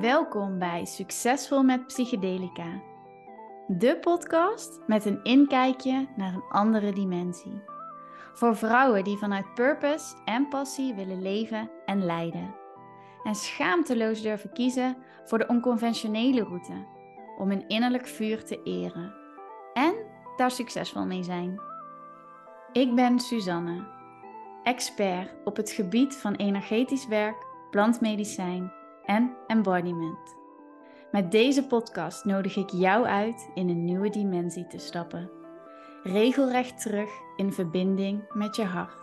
Welkom bij Succesvol met Psychedelica. De podcast met een inkijkje naar een andere dimensie. Voor vrouwen die vanuit purpose en passie willen leven en leiden. En schaamteloos durven kiezen voor de onconventionele route om hun innerlijk vuur te eren. En daar succesvol mee zijn. Ik ben Suzanne, expert op het gebied van energetisch werk, plantmedicijn en embodiment. Met deze podcast nodig ik jou uit in een nieuwe dimensie te stappen. Regelrecht terug in verbinding met je hart.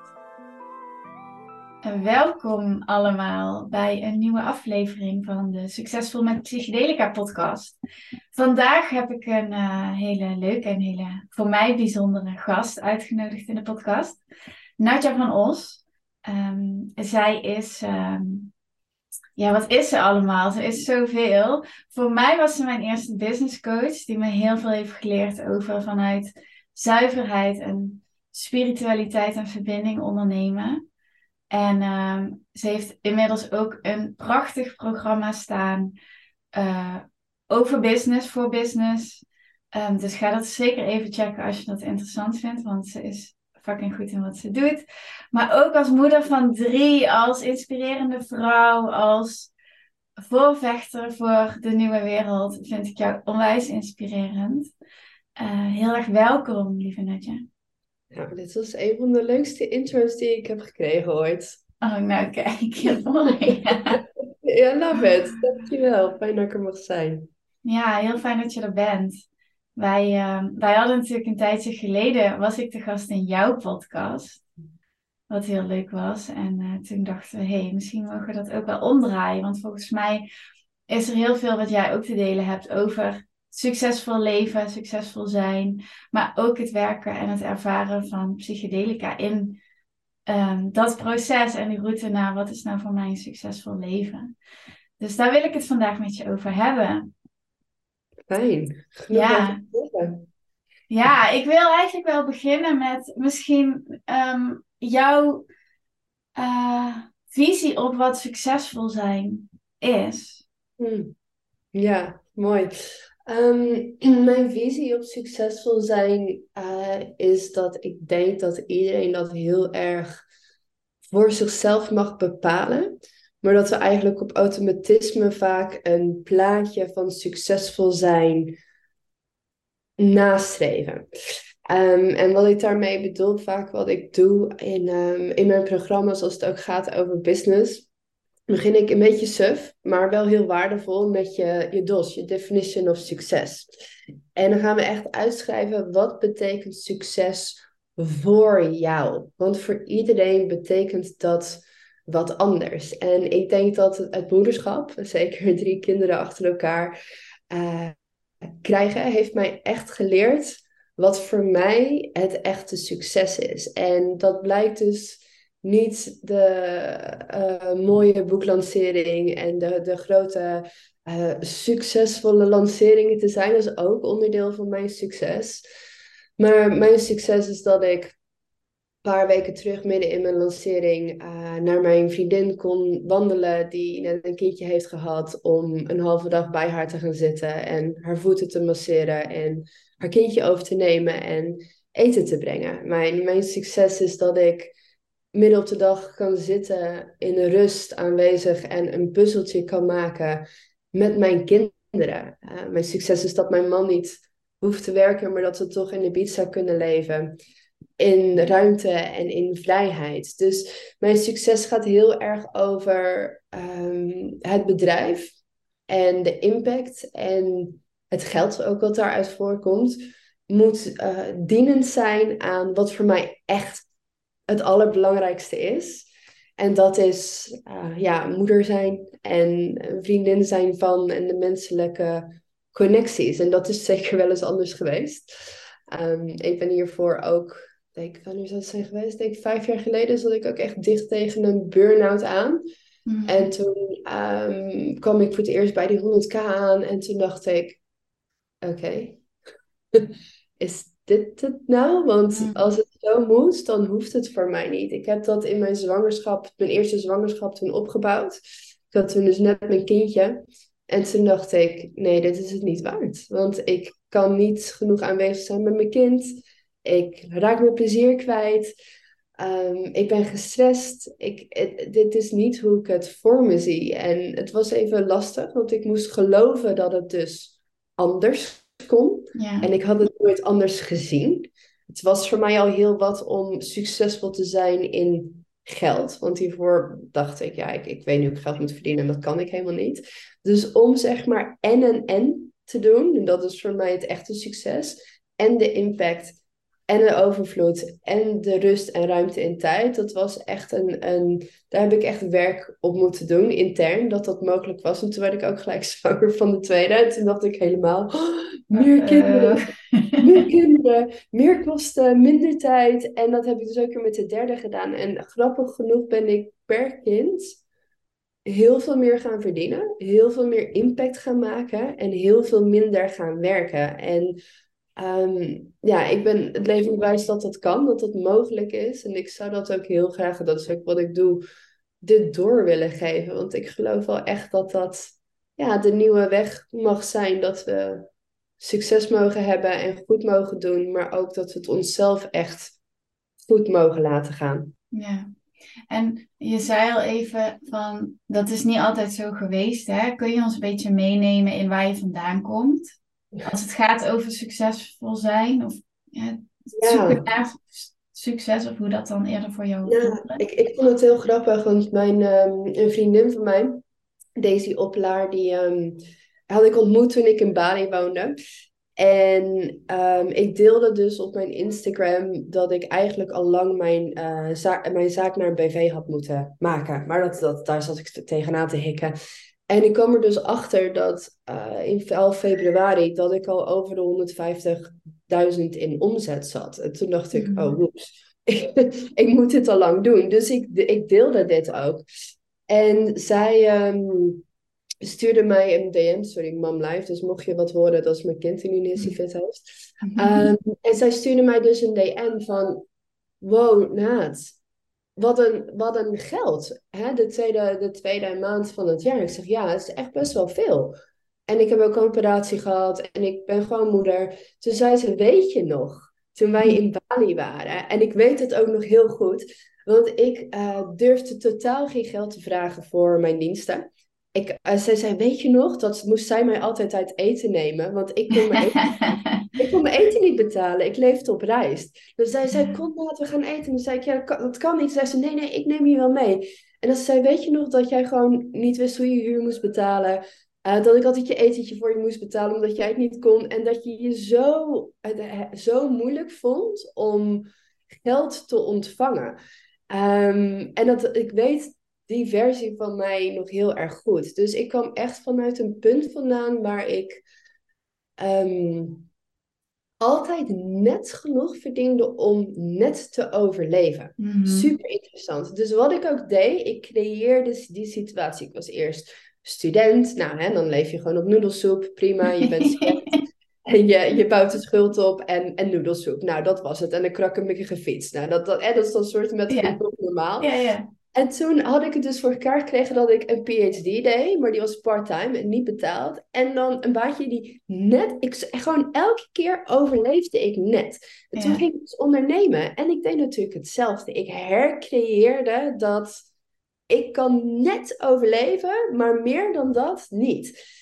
Welkom allemaal bij een nieuwe aflevering van de Succesvol met Psychedelica podcast. Vandaag heb ik een uh, hele leuke en hele voor mij bijzondere gast uitgenodigd in de podcast. Nadja van Os. Um, zij is um, ja, wat is ze allemaal? Ze is zoveel. Voor mij was ze mijn eerste business coach, die me heel veel heeft geleerd over vanuit zuiverheid en spiritualiteit en verbinding ondernemen. En uh, ze heeft inmiddels ook een prachtig programma staan uh, over business, voor business. Um, dus ga dat zeker even checken als je dat interessant vindt, want ze is fucking goed in wat ze doet. Maar ook als moeder van drie, als inspirerende vrouw, als voorvechter voor de nieuwe wereld, vind ik jou onwijs inspirerend. Uh, heel erg welkom, lieve Natje. Ja, dit was een van de leukste intro's die ik heb gekregen ooit. Oh, nou kijk, mooi. ja, love it. Dankjewel. Fijn dat ik er mag zijn. Ja, heel fijn dat je er bent. Wij, uh, wij hadden natuurlijk een tijdje geleden, was ik de gast in jouw podcast. Wat heel leuk was. En uh, toen dachten we, hé, hey, misschien mogen we dat ook wel omdraaien. Want volgens mij is er heel veel wat jij ook te delen hebt over succesvol leven, succesvol zijn. Maar ook het werken en het ervaren van psychedelica in um, dat proces en die route naar wat is nou voor mij een succesvol leven. Dus daar wil ik het vandaag met je over hebben. Fijn. ja. ja, ik wil eigenlijk wel beginnen met misschien um, jouw uh, visie op wat succesvol zijn is. Hmm. Ja, mooi. Um, mijn visie op succesvol zijn uh, is dat ik denk dat iedereen dat heel erg voor zichzelf mag bepalen. Maar dat we eigenlijk op automatisme vaak een plaatje van succesvol zijn nastreven. Um, en wat ik daarmee bedoel, vaak wat ik doe in, um, in mijn programma's als het ook gaat over business, begin ik een beetje suf, maar wel heel waardevol met je, je DOS, je definition of success. En dan gaan we echt uitschrijven wat betekent succes voor jou. Want voor iedereen betekent dat wat anders. En ik denk dat het moederschap, zeker drie kinderen achter elkaar uh, krijgen, heeft mij echt geleerd wat voor mij het echte succes is. En dat blijkt dus niet de uh, mooie boeklancering en de, de grote uh, succesvolle lanceringen te zijn. Dat is ook onderdeel van mijn succes. Maar mijn succes is dat ik paar weken terug, midden in mijn lancering, uh, naar mijn vriendin kon wandelen, die net een kindje heeft gehad, om een halve dag bij haar te gaan zitten en haar voeten te masseren en haar kindje over te nemen en eten te brengen. Mijn, mijn succes is dat ik midden op de dag kan zitten in de rust aanwezig en een puzzeltje kan maken met mijn kinderen. Uh, mijn succes is dat mijn man niet hoeft te werken, maar dat we toch in de pizza kunnen leven. In ruimte en in vrijheid. Dus mijn succes gaat heel erg over um, het bedrijf en de impact en het geld ook wat daaruit voorkomt. Moet uh, dienend zijn aan wat voor mij echt het allerbelangrijkste is. En dat is uh, ja, moeder zijn en vriendin zijn van en de menselijke connecties. En dat is zeker wel eens anders geweest. Um, ik ben hiervoor ook, denk wanneer zou het zijn geweest? Denk vijf jaar geleden zat ik ook echt dicht tegen een burn-out aan. Mm. En toen um, kwam ik voor het eerst bij die 100k aan en toen dacht ik, oké, okay. is dit het nou? Want mm. als het zo moet, dan hoeft het voor mij niet. Ik heb dat in mijn zwangerschap, mijn eerste zwangerschap toen opgebouwd. Ik had toen dus net mijn kindje. En toen dacht ik, nee, dit is het niet waard. Want ik kan niet genoeg aanwezig zijn met mijn kind. Ik raak mijn plezier kwijt. Ehm, ik ben gestrest. Ik, dit is niet hoe ik het voor me zie. En het was even lastig, want ik moest geloven dat het dus anders kon. Ja. En ik had het nooit anders gezien. Het was voor mij al heel wat om succesvol te zijn in geld. Want hiervoor dacht ik, ja, ik, ik weet nu hoe ik geld moet verdienen en dat kan ik helemaal niet. Dus om zeg maar en en en te doen, en dat is voor mij het echte succes, en de impact en de overvloed en de rust en ruimte in tijd. Dat was echt een, een. Daar heb ik echt werk op moeten doen, intern, dat dat mogelijk was. En toen werd ik ook gelijk zwanger van de tweede. En toen dacht ik helemaal: oh, meer kinderen, meer kinderen, meer kosten, minder tijd. En dat heb ik dus ook weer met de derde gedaan. En grappig genoeg ben ik per kind heel veel meer gaan verdienen, heel veel meer impact gaan maken en heel veel minder gaan werken. En Ehm, ja, ik ben het leven bewijs dat dat kan, dat dat mogelijk is. En ik zou dat ook heel graag, dat is ook wat ik doe, dit door willen geven. Want ik geloof wel echt dat dat ja, de nieuwe weg mag zijn. Dat we succes mogen hebben en goed mogen doen. Maar ook dat we het onszelf echt goed mogen laten gaan. Ja. En je zei al even van, dat is niet altijd zo geweest. Hè? Kun je ons een beetje meenemen in waar je vandaan komt? Als het gaat over succesvol zijn of ja, zoeken naar succes of hoe dat dan eerder voor jou Ja, ik, ik vond het heel grappig, want mijn, um, een vriendin van mij, Daisy Oplaar, die um, had ik ontmoet toen ik in Bali woonde. En um, ik deelde dus op mijn Instagram dat ik eigenlijk al lang mijn, uh, zaak, mijn zaak naar een BV had moeten maken. Maar dat, dat, daar zat ik tegenaan te hikken. En ik kwam er dus achter dat uh, in 11 februari dat ik al over de 150.000 in omzet zat. En toen dacht ik, oh woeps, ik moet dit al lang doen. Dus ik, ik deelde dit ook. En zij um, stuurde mij een DM, sorry, Mom Live. Dus mocht je wat horen, dat is mijn kind die nu Fit heeft. Um, en zij stuurde mij dus een DM van, wow, Naat, wat een, wat een geld. Hè? De, tweede, de tweede maand van het jaar. Ik zeg, ja, het is echt best wel veel. En ik heb ook een operatie gehad en ik ben gewoon moeder. Toen zei ze, weet je nog, toen wij in Bali waren. En ik weet het ook nog heel goed. Want ik uh, durfde totaal geen geld te vragen voor mijn diensten. Ik, uh, zij zei, weet je nog, dat moest zij mij altijd uit eten nemen. Want ik kon mijn eten, ik kon mijn eten niet betalen. Ik leefde op reis. Dus zij zei, kom laten we gaan eten. En dan zei ik, ja, dat kan, niet. Zij zei, nee, nee, ik neem je wel mee. En dan zei weet je nog dat jij gewoon niet wist hoe je huur moest betalen. Uh, dat ik altijd je etentje voor je moest betalen omdat jij het niet kon. En dat je je zo, uh, zo moeilijk vond om geld te ontvangen. Um, en dat ik weet die versie van mij nog heel erg goed. Dus ik kwam echt vanuit een punt vandaan waar ik um, altijd net genoeg verdiende om net te overleven. Mhm. Super interessant. Dus wat ik ook deed, ik creëerde die situatie. Ik was eerst student. Nou, hè, dan leef je gewoon op noedelsoep. Prima, je bent student. En je, je bouwt de schuld op en, en noedelsoep. Nou, dat was het. En een krakkemikkige fiets. Nou, dat, dat, hè, dat is dan soort met Ja. normaal. Ja, ja. En toen had ik het dus voor elkaar gekregen dat ik een PhD deed, maar die was part-time en niet betaald. En dan een baantje die net, ik, gewoon elke keer overleefde ik net. En toen Ja. ging ik dus ondernemen en ik deed natuurlijk hetzelfde. Ik hercreëerde dat ik kan net overleven, maar meer dan dat niet.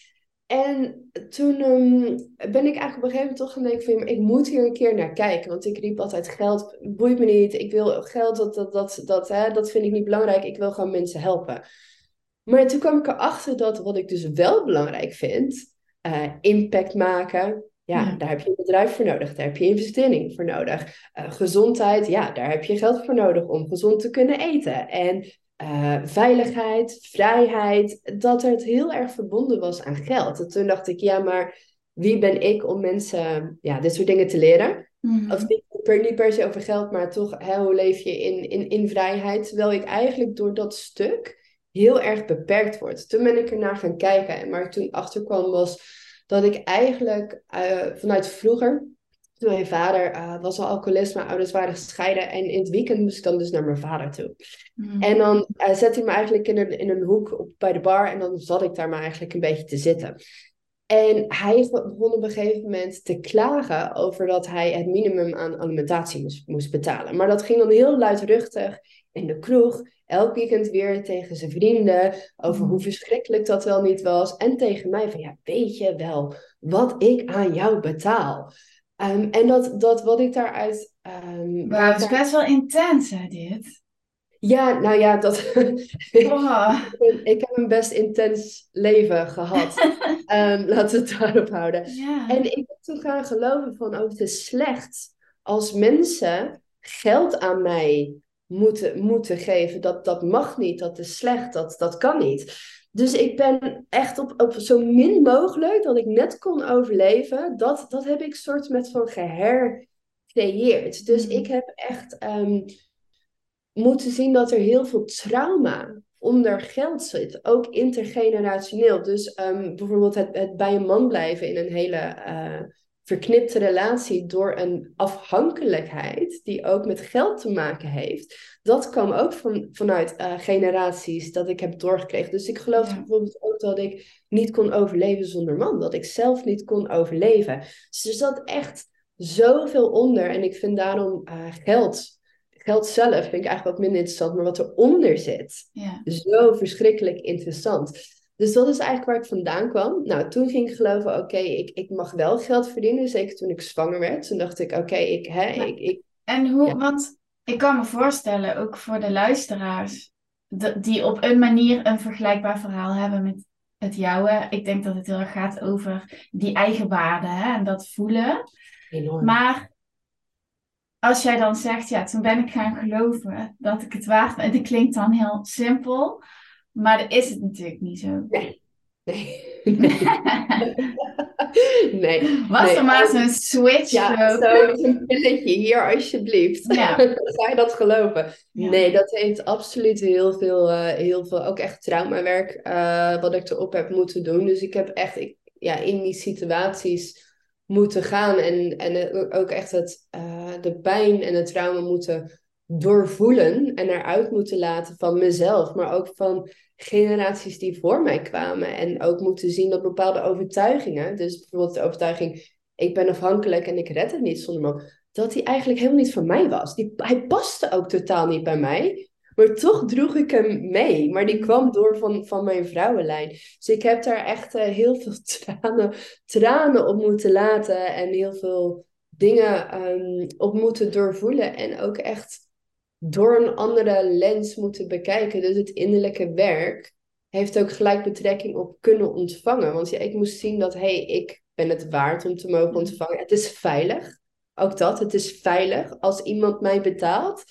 En toen ehm, ben ik eigenlijk op een gegeven moment toch gaan denken van, ik moet hier een keer naar kijken. Want ik riep altijd, geld boeit me niet. Ik wil geld, dat, dat, dat, dat, hè, dat vind ik niet belangrijk. Ik wil gewoon mensen helpen. Maar toen kwam ik erachter dat wat ik dus wel belangrijk vind, eh, impact maken. Ja, Ja. daar heb je een bedrijf voor nodig. Daar heb je investering voor nodig. Eh, gezondheid, ja, daar heb je geld voor nodig om gezond te kunnen eten. En eh, veiligheid, vrijheid, dat het heel erg verbonden was aan geld. En toen dacht ik, ja, maar wie ben ik om mensen ja, dit soort dingen te leren? Mhm. Of niet per, niet per se over geld, maar toch, hè, hoe leef je in, in, in vrijheid? Terwijl ik eigenlijk door dat stuk heel erg beperkt word. Toen ben ik ernaar gaan kijken. En waar ik toen achter kwam was dat ik eigenlijk eh, vanuit vroeger, Mijn vader uh, was al alcoholist, mijn ouders waren gescheiden. En in het weekend moest ik dan dus naar mijn vader toe. Mm. En dan uh, zette hij me eigenlijk in een, in een hoek op, bij de bar. En dan zat ik daar maar eigenlijk een beetje te zitten. En hij begon op een gegeven moment te klagen over dat hij het minimum aan alimentatie moest, moest betalen. Maar dat ging dan heel luidruchtig in de kroeg. Elk weekend weer tegen zijn vrienden over mm. hoe verschrikkelijk dat wel niet was. En tegen mij van ja, weet je wel wat ik aan jou betaal? Um, en dat, dat wat ik daaruit. Um, Wauw, het is best wel intens, hè, dit? Ja, nou ja, dat. ik heb een best intens leven gehad. um, laten we het daarop houden. En ik ben toen gaan geloven van, oh, het is slecht als mensen geld aan mij moeten, moeten geven. Dat, dat mag niet, dat is slecht, dat, dat kan niet. Dus ik ben echt op, op zo min mogelijk dat ik net kon overleven. Dat, dat heb ik soort met van gehercreëerd. Dus mm. ik heb echt um, moeten zien dat er heel veel trauma onder geld zit. Ook intergenerationeel. Dus um, bijvoorbeeld het, het, bij een man blijven in een hele uh, verknipte relatie door een afhankelijkheid die ook met geld te maken heeft. Dat kwam ook van, vanuit uh, generaties dat ik heb doorgekregen. Dus ik geloof bijvoorbeeld ook dat ik niet kon overleven zonder man. Dat ik zelf niet kon overleven. Dus er zat echt zoveel onder. En ik vind daarom uh, geld geld zelf vind ik eigenlijk wat minder interessant, maar wat eronder zit, ja. zo verschrikkelijk interessant. Dus dat is eigenlijk waar ik vandaan kwam. Nou, toen ging ik geloven, oké, ik, ik mag wel geld verdienen. Zeker toen ik zwanger werd. Toen dacht ik, oké, ik, hè, ik, ik... En hoe, want ik kan me voorstellen, ook voor de luisteraars, die op een manier een vergelijkbaar verhaal hebben met het jouwe. Ik denk dat het heel erg gaat over die eigen waarde hè, en dat voelen. Enorm. Maar als jij dan zegt, ja, toen ben ik gaan geloven dat ik het waard ben. En dat klinkt dan heel simpel, maar dat is het natuurlijk niet zo. Nee. Nee. nee. Was er maar zo'n switch? Ja, zo'n pilletje hier alsjeblieft. Ja. Zou je dat geloven? Nee, dat heeft absoluut heel veel, uh, heel veel ook echt traumawerk uh, wat ik erop heb moeten doen. Dus ik heb echt ik, ja, in die situaties moeten gaan en, en ook echt het, uh, de pijn en het trauma moeten doorvoelen en eruit moeten laten van mezelf, maar ook van generaties die voor mij kwamen. En ook moeten zien dat bepaalde overtuigingen, dus bijvoorbeeld de overtuiging, ik ben afhankelijk en ik red het niet zonder man, dat die eigenlijk helemaal niet van mij was. Die, hij paste ook totaal niet bij mij. Maar toch droeg ik hem mee. Maar die kwam door van, van mijn vrouwenlijn. Dus ik heb daar echt uh, heel veel tranen, tranen op moeten laten. En heel veel dingen um, op moeten doorvoelen. En ook echt door een andere lens moeten bekijken. Dus het innerlijke werk heeft ook gelijk betrekking op kunnen ontvangen. Want ja, ik moest zien dat, hé, hey, ik ben het waard om te mogen mm. ontvangen. Het is veilig. Ook dat, het is veilig als iemand mij betaalt.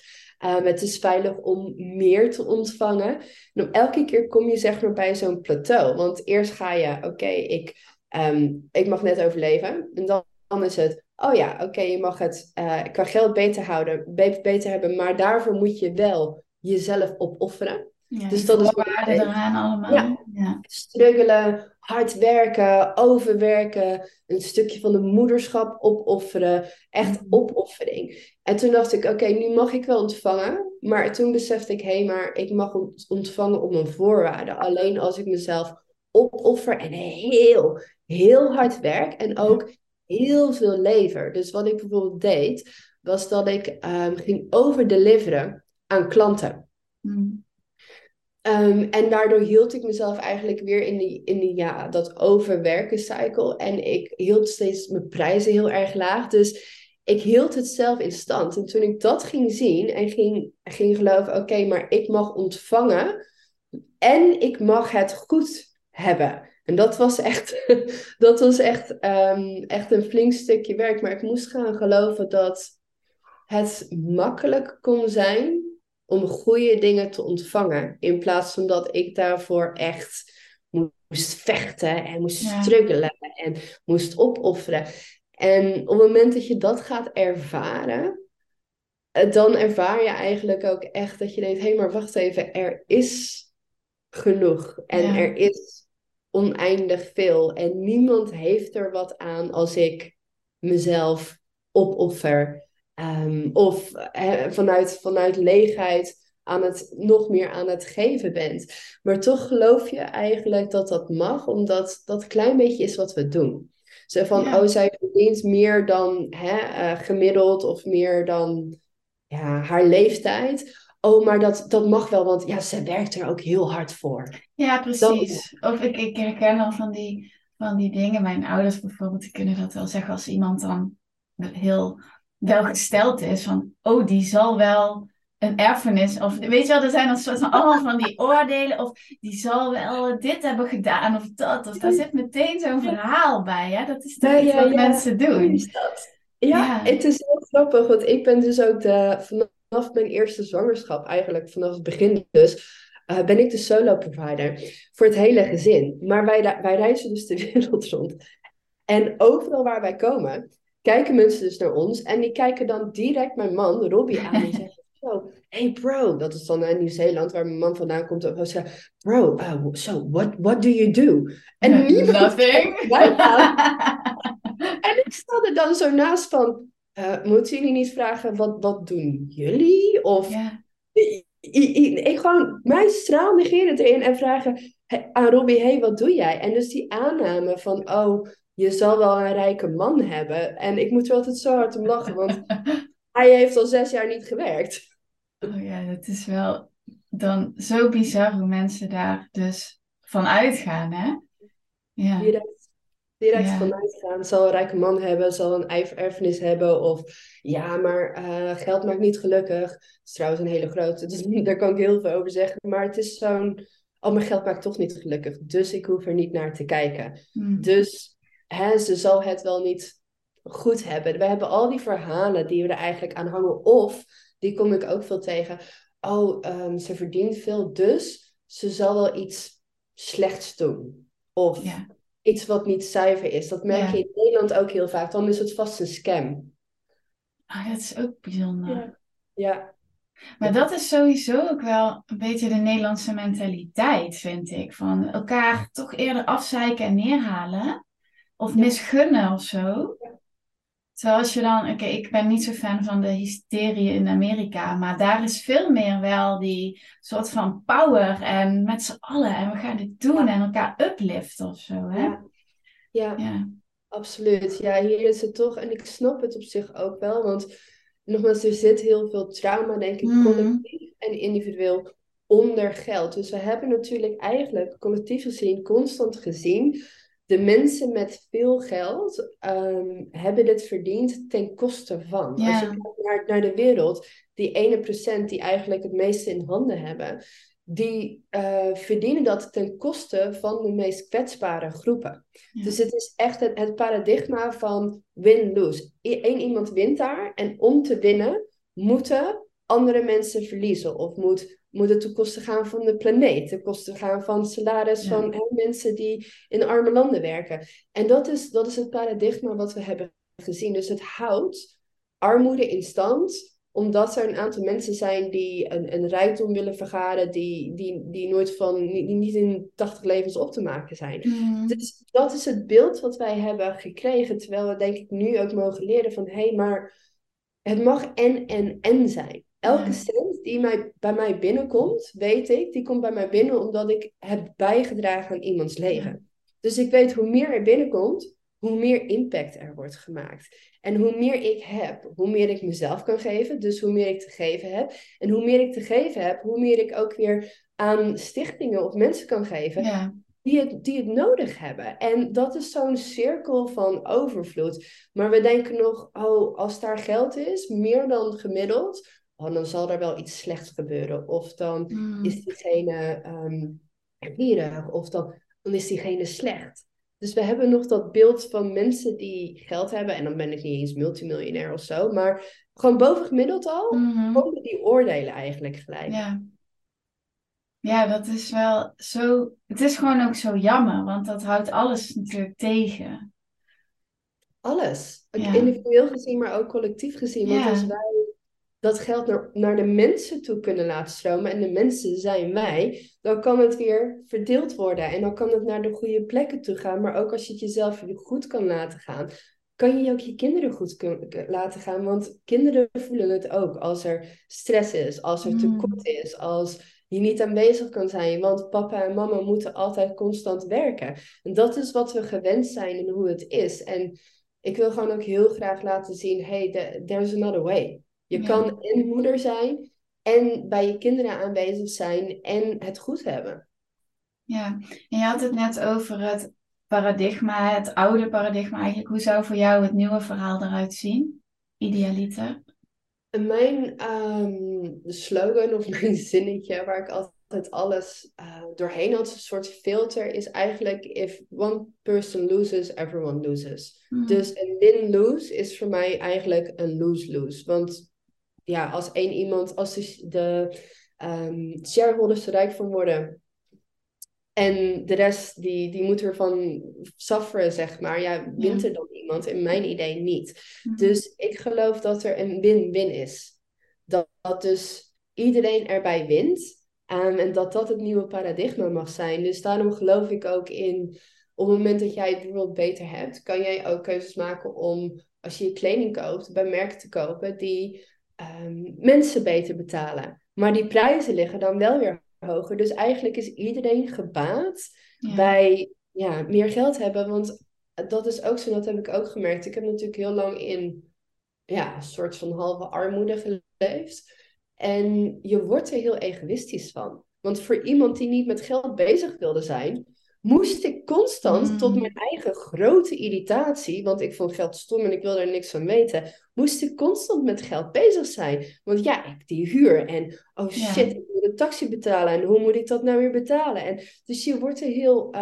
Um, het is veilig om meer te ontvangen. En elke keer kom je zeg maar bij zo'n plateau. Want eerst ga je, oké, ik, um, ik mag net overleven. En dan, dan is het, oh ja, oké, je mag het uh, qua geld beter houden, beter hebben. Maar daarvoor moet je wel jezelf opofferen. Ja, dus dat is eraan allemaal. Ja. ja. Struggelen, hard werken, overwerken, een stukje van de moederschap opofferen. Echt mhm. opoffering. En toen dacht ik, oké, nu mag ik wel ontvangen. Maar toen besefte ik, hé, hey, maar ik mag ontvangen op mijn voorwaarden. Alleen als ik mezelf opoffer en heel, heel hard werk. En ook heel veel lever. Dus wat ik bijvoorbeeld deed, was dat ik um, ging overdeliveren aan klanten. Mm. Um, en daardoor hield ik mezelf eigenlijk weer in die, in die ja, dat overwerken cycle. En ik hield steeds mijn prijzen heel erg laag. Dus ik hield het zelf in stand. En toen ik dat ging zien en ging, ging geloven, oké, maar ik mag ontvangen en ik mag het goed hebben. En dat was echt, dat was echt, um, echt een flink stukje werk. Maar ik moest gaan geloven dat het makkelijk kon zijn om goede dingen te ontvangen. In plaats van dat ik daarvoor echt moest vechten en moest struggelen en moest opofferen. En op het moment dat je dat gaat ervaren, eh, dan ervaar je eigenlijk ook echt dat je denkt: hé, hey, maar wacht even, er is genoeg en er is oneindig veel. En niemand heeft er wat aan als ik mezelf opoffer. Um, of vanuit, vanuit leegheid aan het, nog meer aan het geven bent. Maar toch geloof je eigenlijk dat dat mag, omdat dat klein beetje is wat we doen. Zo van, oh, zij verdient meer dan hè, uh, gemiddeld of meer dan ja, haar leeftijd. Oh, maar dat, dat mag wel, want ja, ze werkt er ook heel hard voor. Ja, precies. Of ik, ik herken al van die, van die dingen. Mijn ouders bijvoorbeeld, die kunnen dat wel zeggen als iemand dan heel welgesteld is. Van, oh, die zal wel een erfenis. Of weet je wel, er zijn een soort van allemaal van die oordelen. Of die zal wel dit hebben gedaan of dat. Of daar zit meteen zo'n verhaal bij. Hè? Dat is toch ja, wat mensen doen. Ja, het is heel grappig. Want ik ben dus ook de, vanaf mijn eerste zwangerschap, eigenlijk vanaf het begin dus. Uh, ben ik de solo provider voor het hele gezin. Maar wij, wij reizen dus de wereld rond. En overal waar wij komen, kijken mensen dus naar ons. En die kijken dan direct mijn man, Robbie, aan. En zeggen: zo, hey bro, dat is dan in Nieuw-Zeeland waar mijn man vandaan komt. Ook zeggen, bro, uh, so what, what do you do? En niemand Nothing. en ik sta er dan zo naast van, uh, moeten jullie niet vragen, wat, wat doen jullie? Of ik, gewoon mijn straal negeren erin en vragen aan Robbie, hey, wat doe jij? En dus die aanname van, oh, je zal wel een rijke man hebben. En ik moet er altijd zo hard om lachen, want hij heeft al zes jaar niet gewerkt. Oh ja, dat is wel dan zo bizar hoe mensen daar dus van uitgaan, hè? Ja. Direct ja. van uitgaan. Zal een rijke man hebben, zal een erfenis hebben. Of ja, maar uh, geld maakt niet gelukkig. Dat is trouwens een hele grote, dus daar kan ik heel veel over zeggen. Maar het is zo'n, oh, maar geld maakt toch niet gelukkig. Dus ik hoef er niet naar te kijken. Hmm. Dus hè, ze zal het wel niet goed hebben. We hebben al die verhalen die we er eigenlijk aan hangen. Of die kom ik ook veel tegen. Oh, ehm, ze verdient veel, dus ze zal wel iets slechts doen. Of iets wat niet zuiver is. Dat merk je in Nederland ook heel vaak. Dan is het vast een scam. Ah, dat is ook bijzonder. Ja. ja. Maar dat is sowieso ook wel een beetje de Nederlandse mentaliteit, vind ik. Van elkaar toch eerder afzeiken en neerhalen. Of misgunnen of zo. Terwijl als je dan, oké, ik ben niet zo fan van de hysterie in Amerika, maar daar is veel meer wel die soort van power en met z'n allen en we gaan dit doen en elkaar upliften of zo, hè? Ja. ja. ja, absoluut. Ja, hier is het toch, en ik snap het op zich ook wel, want nogmaals, er zit heel veel trauma, denk ik, mhm. collectief en individueel onder geld. Dus we hebben natuurlijk eigenlijk collectief gezien, constant gezien de mensen met veel geld um, hebben dit verdiend ten koste van. Als je kijkt naar, naar de wereld, die ene procent die eigenlijk het meeste in handen hebben, die uh, verdienen dat ten koste van de meest kwetsbare groepen. Dus het is echt het, het paradigma van win-lose. Eén iemand wint daar en om te winnen moeten andere mensen verliezen of moet moet het ten koste gaan van de planeet, ten koste gaan van salaris van hè, mensen die in arme landen werken. En dat is, dat is het paradigma wat we hebben gezien. Dus het houdt armoede in stand omdat er een aantal mensen zijn die een, een rijkdom willen vergaren, die, die, die nooit van, die niet in 80 levens op te maken zijn. Mm. Dus dat is het beeld wat wij hebben gekregen, terwijl we denk ik nu ook mogen leren van, hé, hey, maar het mag en, en, en zijn. Elke cent die mij, bij mij binnenkomt, weet ik, die komt bij mij binnen omdat ik heb bijgedragen aan iemands leven. Dus ik weet hoe meer er binnenkomt, hoe meer impact er wordt gemaakt. En hoe meer ik heb, hoe meer ik mezelf kan geven. Dus hoe meer ik te geven heb. En hoe meer ik te geven heb, hoe meer ik ook weer aan stichtingen of mensen kan geven. Ja. Die het, die het nodig hebben. En dat is zo'n cirkel van overvloed. Maar we denken nog, oh, als daar geld is, meer dan gemiddeld, oh, dan zal er wel iets slechts gebeuren. Of dan hmm. is diegene um, gierig, of dan, dan is diegene slecht. Dus we hebben nog dat beeld van mensen die geld hebben, en dan ben ik niet eens multimiljonair of zo, maar gewoon bovengemiddeld al, mm komen die oordelen eigenlijk gelijk. Ja. ja, dat is wel zo. Het is gewoon ook zo jammer, want dat houdt alles natuurlijk tegen. Alles. Individueel gezien, maar ook collectief gezien. Want als wij dat geld naar, naar de mensen toe kunnen laten stromen en de mensen zijn wij, dan kan het weer verdeeld worden en dan kan het naar de goede plekken toe gaan. Maar ook als je het jezelf goed kan laten gaan, kan je ook je kinderen goed kun- laten gaan. Want kinderen voelen het ook als er stress is, als er Mm. tekort is, als je niet aanwezig kan zijn. Want papa en mama moeten altijd constant werken. En dat is wat we gewend zijn en hoe het is. En ik wil gewoon ook heel graag laten zien, hey, the- there's another way. Je Ja. kan en moeder zijn en bij je kinderen aanwezig zijn en het goed hebben. Ja, en je had het net over het paradigma, het oude paradigma eigenlijk. Hoe zou voor jou het nieuwe verhaal eruit zien? Idealiter. Mijn ehm, slogan of mijn zinnetje waar ik altijd alles eh, doorheen had, een soort filter, is eigenlijk: if one person loses, everyone loses. Mm. Dus een win-lose is voor mij eigenlijk een lose-lose. Want ja, als één iemand, als de, de ehm, shareholders er rijk van worden en de rest die, die moet ervan sufferen, zeg maar, ja, wint er dan iemand? In mijn idee niet. Mm. Dus ik geloof dat er een win-win is. Dat, dat dus iedereen erbij wint. ehm, en dat dat het nieuwe paradigma mag zijn. Dus daarom geloof ik ook in, op het moment dat jij het bijvoorbeeld beter hebt, kan jij ook keuzes maken om, als je je kleding koopt, bij merken te kopen die ehm, mensen beter betalen. Maar die prijzen liggen dan wel weer hoger. Dus eigenlijk is iedereen gebaat Ja. bij ja, meer geld hebben. Want dat is ook zo, dat heb ik ook gemerkt. Ik heb natuurlijk heel lang in ja, een soort van halve armoede geleefd. En je wordt er heel egoïstisch van. Want voor iemand die niet met geld bezig wilde zijn, moest ik constant Mm. tot mijn eigen grote irritatie, want ik vond geld stom en ik wilde er niks van weten, moest ik constant met geld bezig zijn. Want ja, ik die huur en oh Ja. shit, ik moet een taxi betalen en hoe moet ik dat nou weer betalen? En dus je wordt er heel,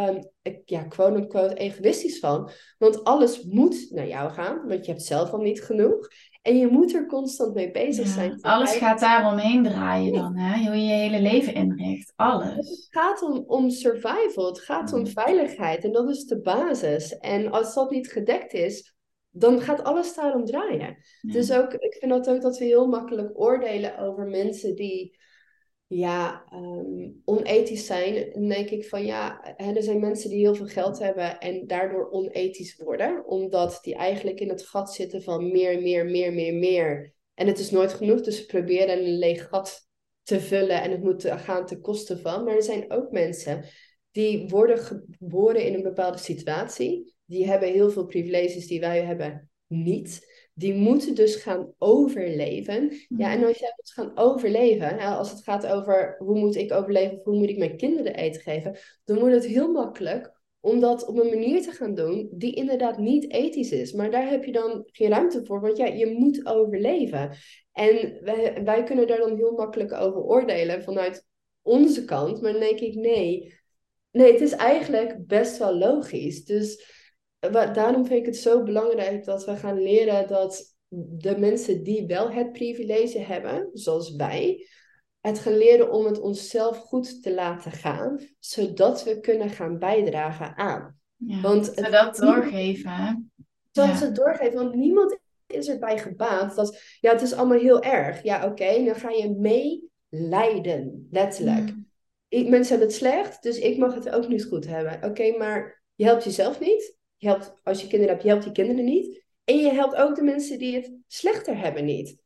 ik- ja, quote-unquote egoïstisch van. Want alles moet naar jou gaan, want je hebt zelf al niet genoeg. En je moet er constant mee bezig Ja, zijn. Alles gaat daar omheen draaien dan, hè? Hoe je je hele leven inricht. Alles. Het gaat om, om survival, het gaat om Mm. veiligheid en dat is de basis. En als dat niet gedekt is, dan gaat alles daarom draaien. Ja. Dus ook, ik vind dat ook dat we heel makkelijk oordelen over mensen die ja, ehm, onethisch zijn. Dan denk ik van ja, er zijn mensen die heel veel geld hebben en daardoor onethisch worden. Omdat die eigenlijk in het gat zitten van meer, meer, meer, meer, meer. En het is nooit genoeg, dus ze proberen een leeg gat te vullen en het moet gaan ten koste van. Maar er zijn ook mensen die worden geboren in een bepaalde situatie. Die hebben heel veel privileges die wij hebben niet. Die moeten dus gaan overleven. Ja, en als jij moet gaan overleven, als het gaat over hoe moet ik overleven of hoe moet ik mijn kinderen eten geven, dan wordt het heel makkelijk om dat op een manier te gaan doen die inderdaad niet ethisch is. Maar daar heb je dan geen ruimte voor, want ja, je moet overleven. En wij, wij kunnen daar dan heel makkelijk over oordelen vanuit onze kant, maar dan denk ik nee. Nee, het is eigenlijk best wel logisch. Dus daarom vind ik het zo belangrijk dat we gaan leren dat de mensen die wel het privilege hebben, zoals wij, het gaan leren om het onszelf goed te laten gaan, zodat we kunnen gaan bijdragen aan. Ja. Want dat doorgeven, hè? Zodat Ja. ze doorgeven, want niemand is erbij gebaat dat, ja, het is allemaal heel erg. Ja, oké, dan ga je meelijden, letterlijk. Mm. Ik, mensen hebben het slecht, dus ik mag het ook niet goed hebben. Oké, maar je helpt jezelf niet. Je helpt, als je kinderen hebt, je helpt je kinderen niet. En je helpt ook de mensen die het slechter hebben niet.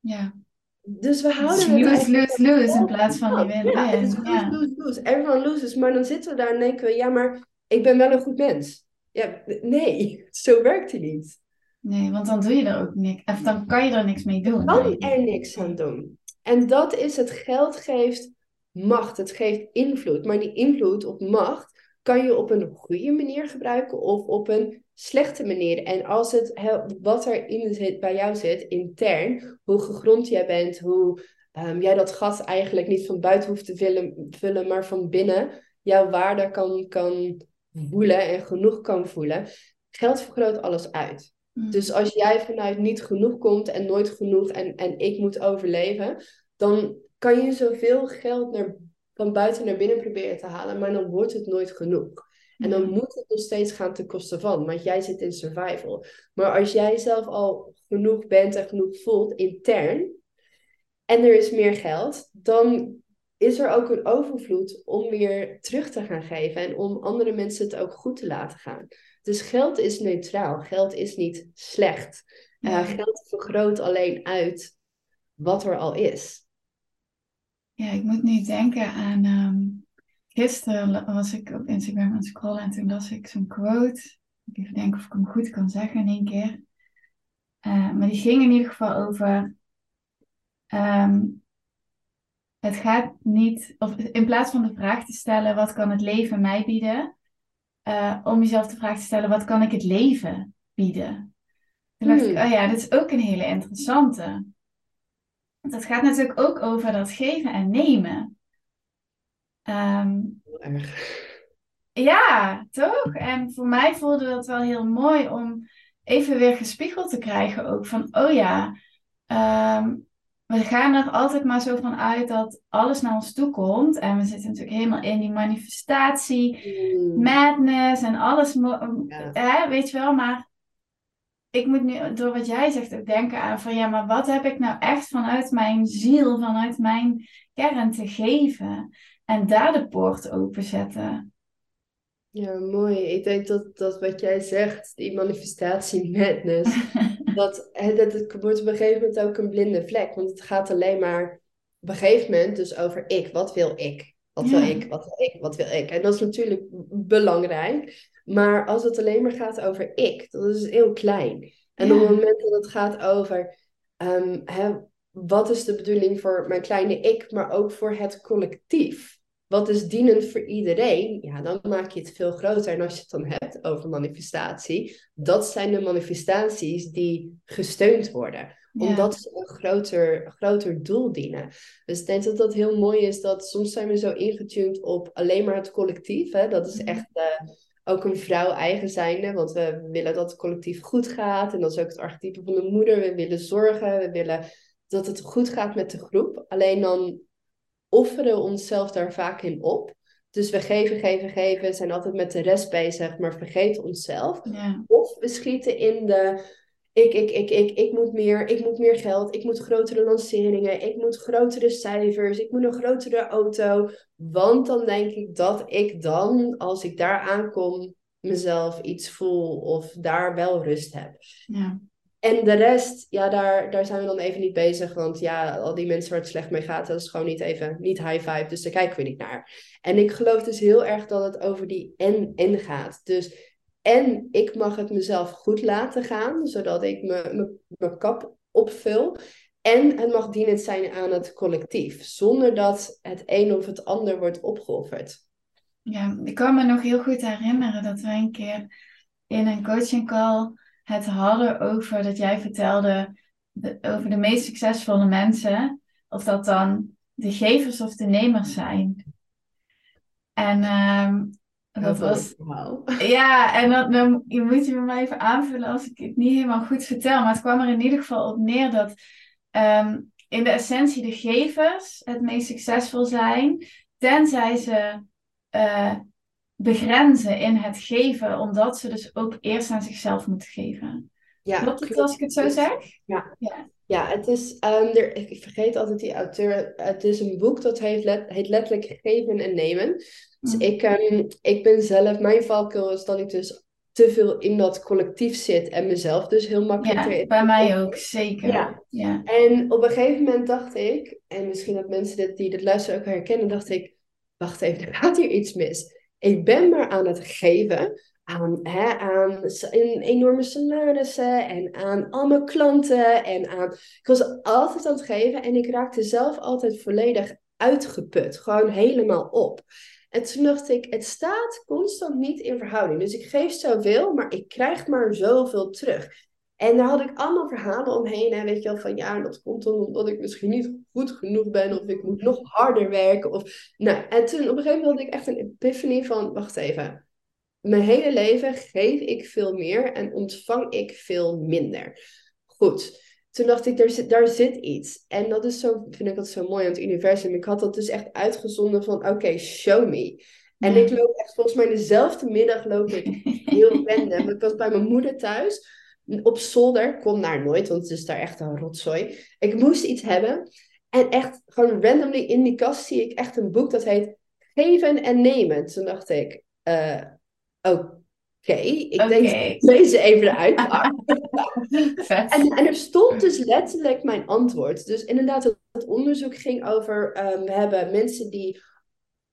Ja. Dus we houden het lose, lose, lose in plaats van die win-win. Ja, het is lose, Ja. lose, lose. Everyone loses. Maar dan zitten we daar en denken we, ja, maar ik ben wel een goed mens. Ja, nee, zo werkt het niet. Nee, want dan doe je er ook niks. Of dan kan je er niks mee doen. kan Nee. er niks aan doen. En dat is het geld geeft macht, het geeft invloed. Maar die invloed op macht kan je op een goede manier gebruiken of op een slechte manier. En als het he- wat er in zit, bij jou zit, intern, hoe gegrond jij bent, hoe ehm, jij dat gat eigenlijk niet van buiten hoeft te vullen, vullen maar van binnen jouw waarde kan, kan voelen en genoeg kan voelen. Geld vergroot alles uit. Mm. Dus als jij vanuit niet genoeg komt en nooit genoeg en, en ik moet overleven, dan kan je zoveel geld naar, van buiten naar binnen proberen te halen, maar dan wordt het nooit genoeg. En dan Ja. moet het nog steeds gaan ten koste van, want jij zit in survival. Maar als jij zelf al genoeg bent en genoeg voelt intern, en er is meer geld, dan is er ook een overvloed om weer terug te gaan geven en om andere mensen het ook goed te laten gaan. Dus geld is neutraal, geld is niet slecht. Uh, geld vergroot alleen uit wat er al is. Ja, ik moet nu denken aan. Um, gisteren was ik op Instagram aan het scrollen en toen las ik zo'n quote. Ik even denken of ik hem goed kan zeggen in één keer. Uh, maar die ging in ieder geval over. Um, het gaat niet, of in plaats van de vraag te stellen: wat kan het leven mij bieden? Uh, om jezelf de vraag te stellen: wat kan ik het leven bieden? Toen dacht ik: hmm. oh ja, dit is ook een hele interessante. Want het gaat natuurlijk ook over dat geven en nemen. Um, erg. Ja, toch? En voor mij voelde dat wel heel mooi om even weer gespiegeld te krijgen ook van, oh ja, um, we gaan er altijd maar zo van uit dat alles naar ons toe komt. En we zitten natuurlijk helemaal in die manifestatie, mm. madness en alles. Hè, weet je wel, maar ik moet nu door wat jij zegt ook denken aan van ja, maar wat heb ik nou echt vanuit mijn ziel, vanuit mijn kern te geven? En daar de poort openzetten. Ja, mooi. Ik denk dat, dat wat jij zegt, die manifestatie madness, dat, dat het wordt op een gegeven moment ook een blinde vlek. Want het gaat alleen maar op een gegeven moment dus over ik. Wat wil ik? Wat wil ik? Wat wil ik? Wat wil ik? En dat is natuurlijk belangrijk. Maar als het alleen maar gaat over ik, dat is heel klein. En op het moment dat het gaat over um, hè, wat is de bedoeling voor mijn kleine ik, maar ook voor het collectief. Wat is dienend voor iedereen? Ja, dan maak je het veel groter. En als je het dan hebt over manifestatie, dat zijn de manifestaties die gesteund worden omdat ze een groter, groter doel dienen. Dus ik denk dat dat heel mooi is dat soms zijn we zo ingetuned op alleen maar het collectief. Hè? Dat is mhm. echt uh, ook een vrouw eigen zijnde, want we willen dat het collectief goed gaat. En dat is ook het archetype van de moeder. We willen zorgen, we willen dat het goed gaat met de groep. Alleen dan offeren we onszelf daar vaak in op. Dus we geven, geven, geven, zijn altijd met de rest bezig, maar vergeten onszelf. Ja. Of we schieten in de ik, ik, ik, ik, ik moet meer, ik moet meer geld, ik moet grotere lanceringen, ik moet grotere cijfers, ik moet een grotere auto. Want dan denk ik dat ik dan, als ik daar aankom, mezelf iets voel of daar wel rust heb. Ja. En de rest, ja, daar, daar zijn we dan even niet bezig. Want ja, al die mensen waar het slecht mee gaat, dat is gewoon niet even, niet high five. Dus daar kijken we niet naar. En ik geloof dus heel erg dat het over die en-en gaat. Dus en ik mag het mezelf goed laten gaan, zodat ik mijn kap opvul. En het mag dienend zijn aan het collectief, zonder dat het een of het ander wordt opgeofferd. Ja, ik kan me nog heel goed herinneren dat we een keer in een coaching call het hadden over dat jij vertelde over de meest succesvolle mensen, of dat dan de gevers of de nemers zijn. En ehm, dat was. Ja, en dat, dan, je moet je me maar even aanvullen als ik het niet helemaal goed vertel. Maar het kwam er in ieder geval op neer dat ehm, in de essentie de gevers het meest succesvol zijn, tenzij ze uh, begrenzen in het geven, omdat ze dus ook eerst aan zichzelf moeten geven. Ja, klopt het als ik het zo zeg? Ja. ja. Ja, het is, um, er, ik vergeet altijd die auteur. Het is een boek dat heet, let, heet letterlijk Geven en Nemen. Dus mm. ik, um, ik ben zelf, mijn valkuil is dat ik dus te veel in dat collectief zit en mezelf dus heel makkelijk. Ja, bij mij ook, zeker. Ja. ja. En op een gegeven moment dacht ik, en misschien dat mensen dit, die dit luisteren ook herkennen, dacht ik, wacht even, er gaat hier iets mis. Ik ben maar aan het geven, aan, hè, aan enorme salarissen en aan al mijn klanten. En aan, ik was altijd aan het geven en ik raakte zelf altijd volledig uitgeput. Gewoon helemaal op. En toen dacht ik, het staat constant niet in verhouding. Dus ik geef zoveel, maar ik krijg maar zoveel terug. En daar had ik allemaal verhalen omheen. En weet je wel, van ja, dat komt omdat ik misschien niet goed genoeg ben. Of ik moet nog harder werken. Of, nou, en toen op een gegeven moment had ik echt een epiphany van, wacht even mijn hele leven geef ik veel meer en ontvang ik veel minder. Goed. Toen dacht ik, daar zit, daar zit iets. En dat is zo, vind ik dat zo mooi aan het universum. Ik had dat dus echt uitgezonden van, oké, show me. En ik loop echt, volgens mij dezelfde middag loop ik heel random. Ik was bij mijn moeder thuis, op zolder. Kom daar nooit, want het is daar echt een rotzooi. Ik moest iets hebben. En echt gewoon randomly in die kast zie ik echt een boek dat heet Geven en Nemen. Toen dacht ik, uh, oké, ik Oké. denk dat ik deze even eruit. En, en er stond dus letterlijk mijn antwoord. Dus inderdaad, het, onderzoek ging over, ehm, we hebben mensen die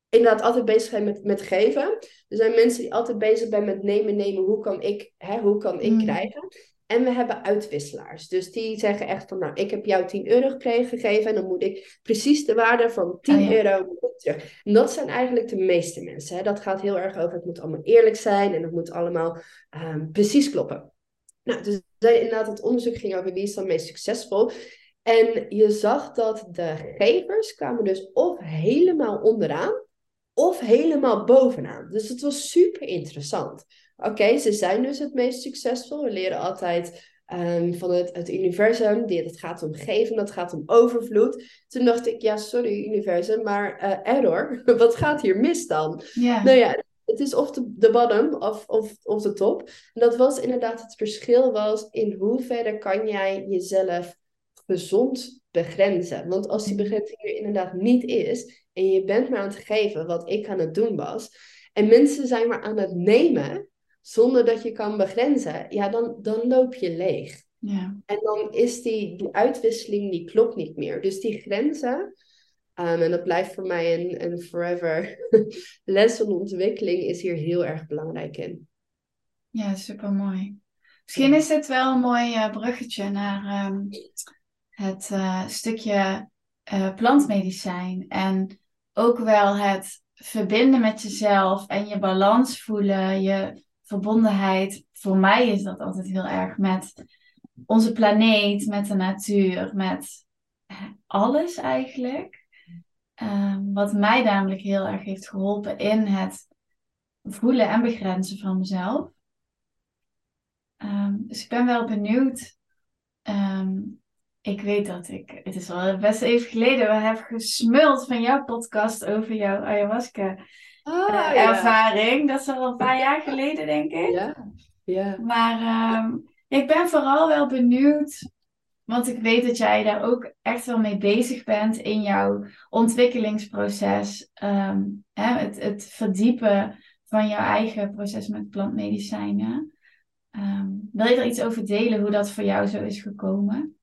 inderdaad altijd bezig zijn met, met geven. Er zijn mensen die altijd bezig zijn met nemen, nemen, hoe kan ik, hè, hoe kan ik Mm. krijgen? En we hebben uitwisselaars. Dus die zeggen echt van, nou, ik heb jou 10 euro gegeven en dan moet ik precies de waarde van 10 Oh ja. euro terug. En dat zijn eigenlijk de meeste mensen. Hè. Dat gaat heel erg over, het moet allemaal eerlijk zijn en het moet allemaal ehm, precies kloppen. Nou, dus inderdaad, het onderzoek ging over wie is dan meest succesvol. En je zag dat de gevers kwamen dus of helemaal onderaan, of helemaal bovenaan. Dus het was super interessant. Oké, ze zijn dus het meest succesvol. We leren altijd ehm, van het, het universum, die, het gaat om geven, dat gaat om overvloed. Toen dacht ik, ja, sorry universum, maar eh, error, wat gaat hier mis dan? Nou ja, het is of de, de bottom of, of, of de top. En dat was inderdaad het verschil was in hoeverre kan jij jezelf gezond begrenzen. Want als die begrenzing er inderdaad niet is en je bent maar aan het geven wat ik aan het doen was en mensen zijn maar aan het nemen zonder dat je kan begrenzen, ja, dan, dan loop je leeg. ja. En dan is die, die uitwisseling, die klopt niet meer. Dus die grenzen, ehm, en dat blijft voor mij een, een forever les van ontwikkeling, is hier heel erg belangrijk in. Ja, super mooi. Misschien is dit wel een mooi eh, bruggetje naar ehm, het eh, stukje eh, plantmedicijn. En ook wel het verbinden met jezelf en je balans voelen, je verbondenheid. Voor mij is dat altijd heel erg met onze planeet, met de natuur, met alles eigenlijk. Ehm, wat mij namelijk heel erg heeft geholpen in het voelen en begrenzen van mezelf. Ehm, dus ik ben wel benieuwd. Ehm, ik weet dat ik, het is al best even geleden, we hebben gesmuld van jouw podcast over jouw ayahuasca Eh, ervaring. Dat is al een paar jaar geleden, denk ik. Ja, ja. Maar ehm, ik ben vooral wel benieuwd, want ik weet dat jij daar ook echt wel mee bezig bent in jouw ontwikkelingsproces. Ehm, hè, het, het verdiepen van jouw eigen proces met plantmedicijnen. Ehm, wil je er iets over delen hoe dat voor jou zo is gekomen?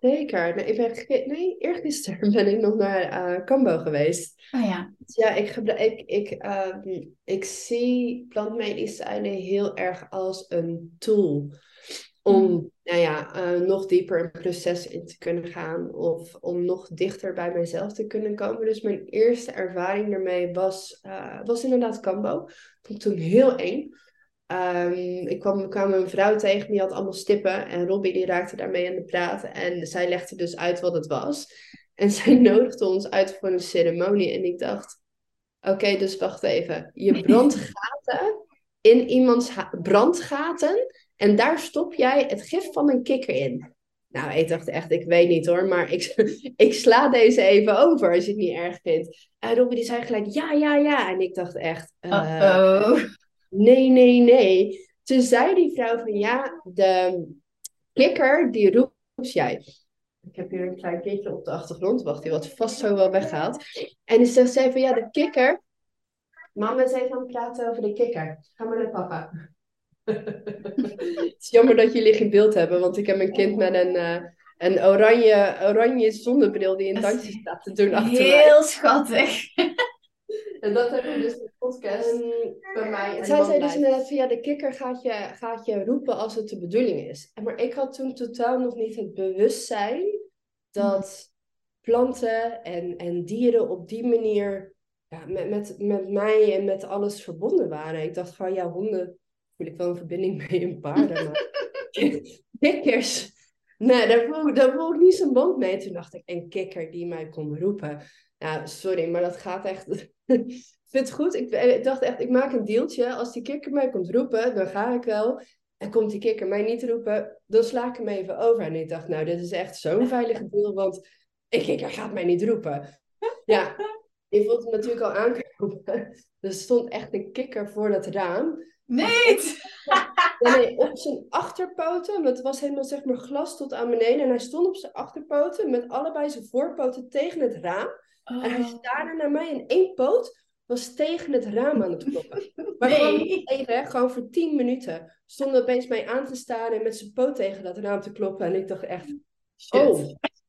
Zeker. Nee, ik ben nee, eergisteren ben ik nog naar Cambo geweest. Oh ja, Ja, ik, ik, ik, ehm, ik zie plantmedicijnen heel erg als een tool om Mm. nou ja, eh, nog dieper een proces in te kunnen gaan of om nog dichter bij mezelf te kunnen komen. Dus mijn eerste ervaring daarmee was, eh, was inderdaad Cambo. Ik vond het toen heel eng. Ehm, ik kwam, kwam een vrouw tegen die had allemaal stippen en Robbie die raakte daarmee aan de praat en zij legde dus uit wat het was. En zij nodigde ons uit voor een ceremonie en ik dacht, oké, dus wacht even. Je brandt gaten in iemands brandgaten en daar stop jij het gif van een kikker in. Nou, ik dacht echt, ik weet niet hoor, maar ik, ik sla deze even over als je het niet erg vindt. En Robbie die zei gelijk, ja, ja, ja. En ik dacht echt, uh-oh. Nee, nee, nee. Toen zei die vrouw van, ja, de kikker, die roept jij. Ik heb hier een klein kindje op de achtergrond. Wacht, die wordt vast zo wel weggehaald. En zegt zij van, ja, de kikker. Mama is even aan het praten over de kikker. Ga maar naar papa. Het is jammer dat jullie geen beeld hebben, want ik heb een kind met een, eh, een oranje, oranje zonnebril die Dat is dansje staat te doen achter mij. Heel schattig. En dat hebben we dus in de podcast bij mij. Zij zei dus inderdaad van ja, de kikker gaat je, gaat je roepen als het de bedoeling is. Maar ik had toen totaal nog niet het bewustzijn dat planten en, en dieren op die manier ja, met, met, met mij en met alles verbonden waren. Ik dacht van ja, honden voel ik wel een verbinding mee en paarden. Maar kikkers, nee, daar voel, ik- daar voel ik niet zo'n band mee. Toen dacht ik, een kikker die mij kon roepen. Nou, sorry, maar dat gaat echt. Ik vind het goed. Ik, ik dacht echt, ik maak een deeltje. Als die kikker mij komt roepen, dan ga ik wel. En komt die kikker mij niet roepen, dan sla ik hem even over. En ik dacht, nou, dit is echt zo'n veilige deal, want een kikker gaat mij niet roepen. Ja, je voelt hem natuurlijk al aankomen. Er stond echt een kikker voor dat raam. Nee, op zijn achterpoten. Want het was helemaal zeg maar glas tot aan beneden. En hij stond op zijn achterpoten met allebei zijn voorpoten tegen het raam. En hij Oh. staarde naar mij en één poot was tegen het raam aan het kloppen. Maar Nee. gewoon niet even, hè, gewoon voor tien minuten stond hij opeens mij aan te staren en met zijn poot tegen dat raam te kloppen. En ik dacht echt, Shit. oh.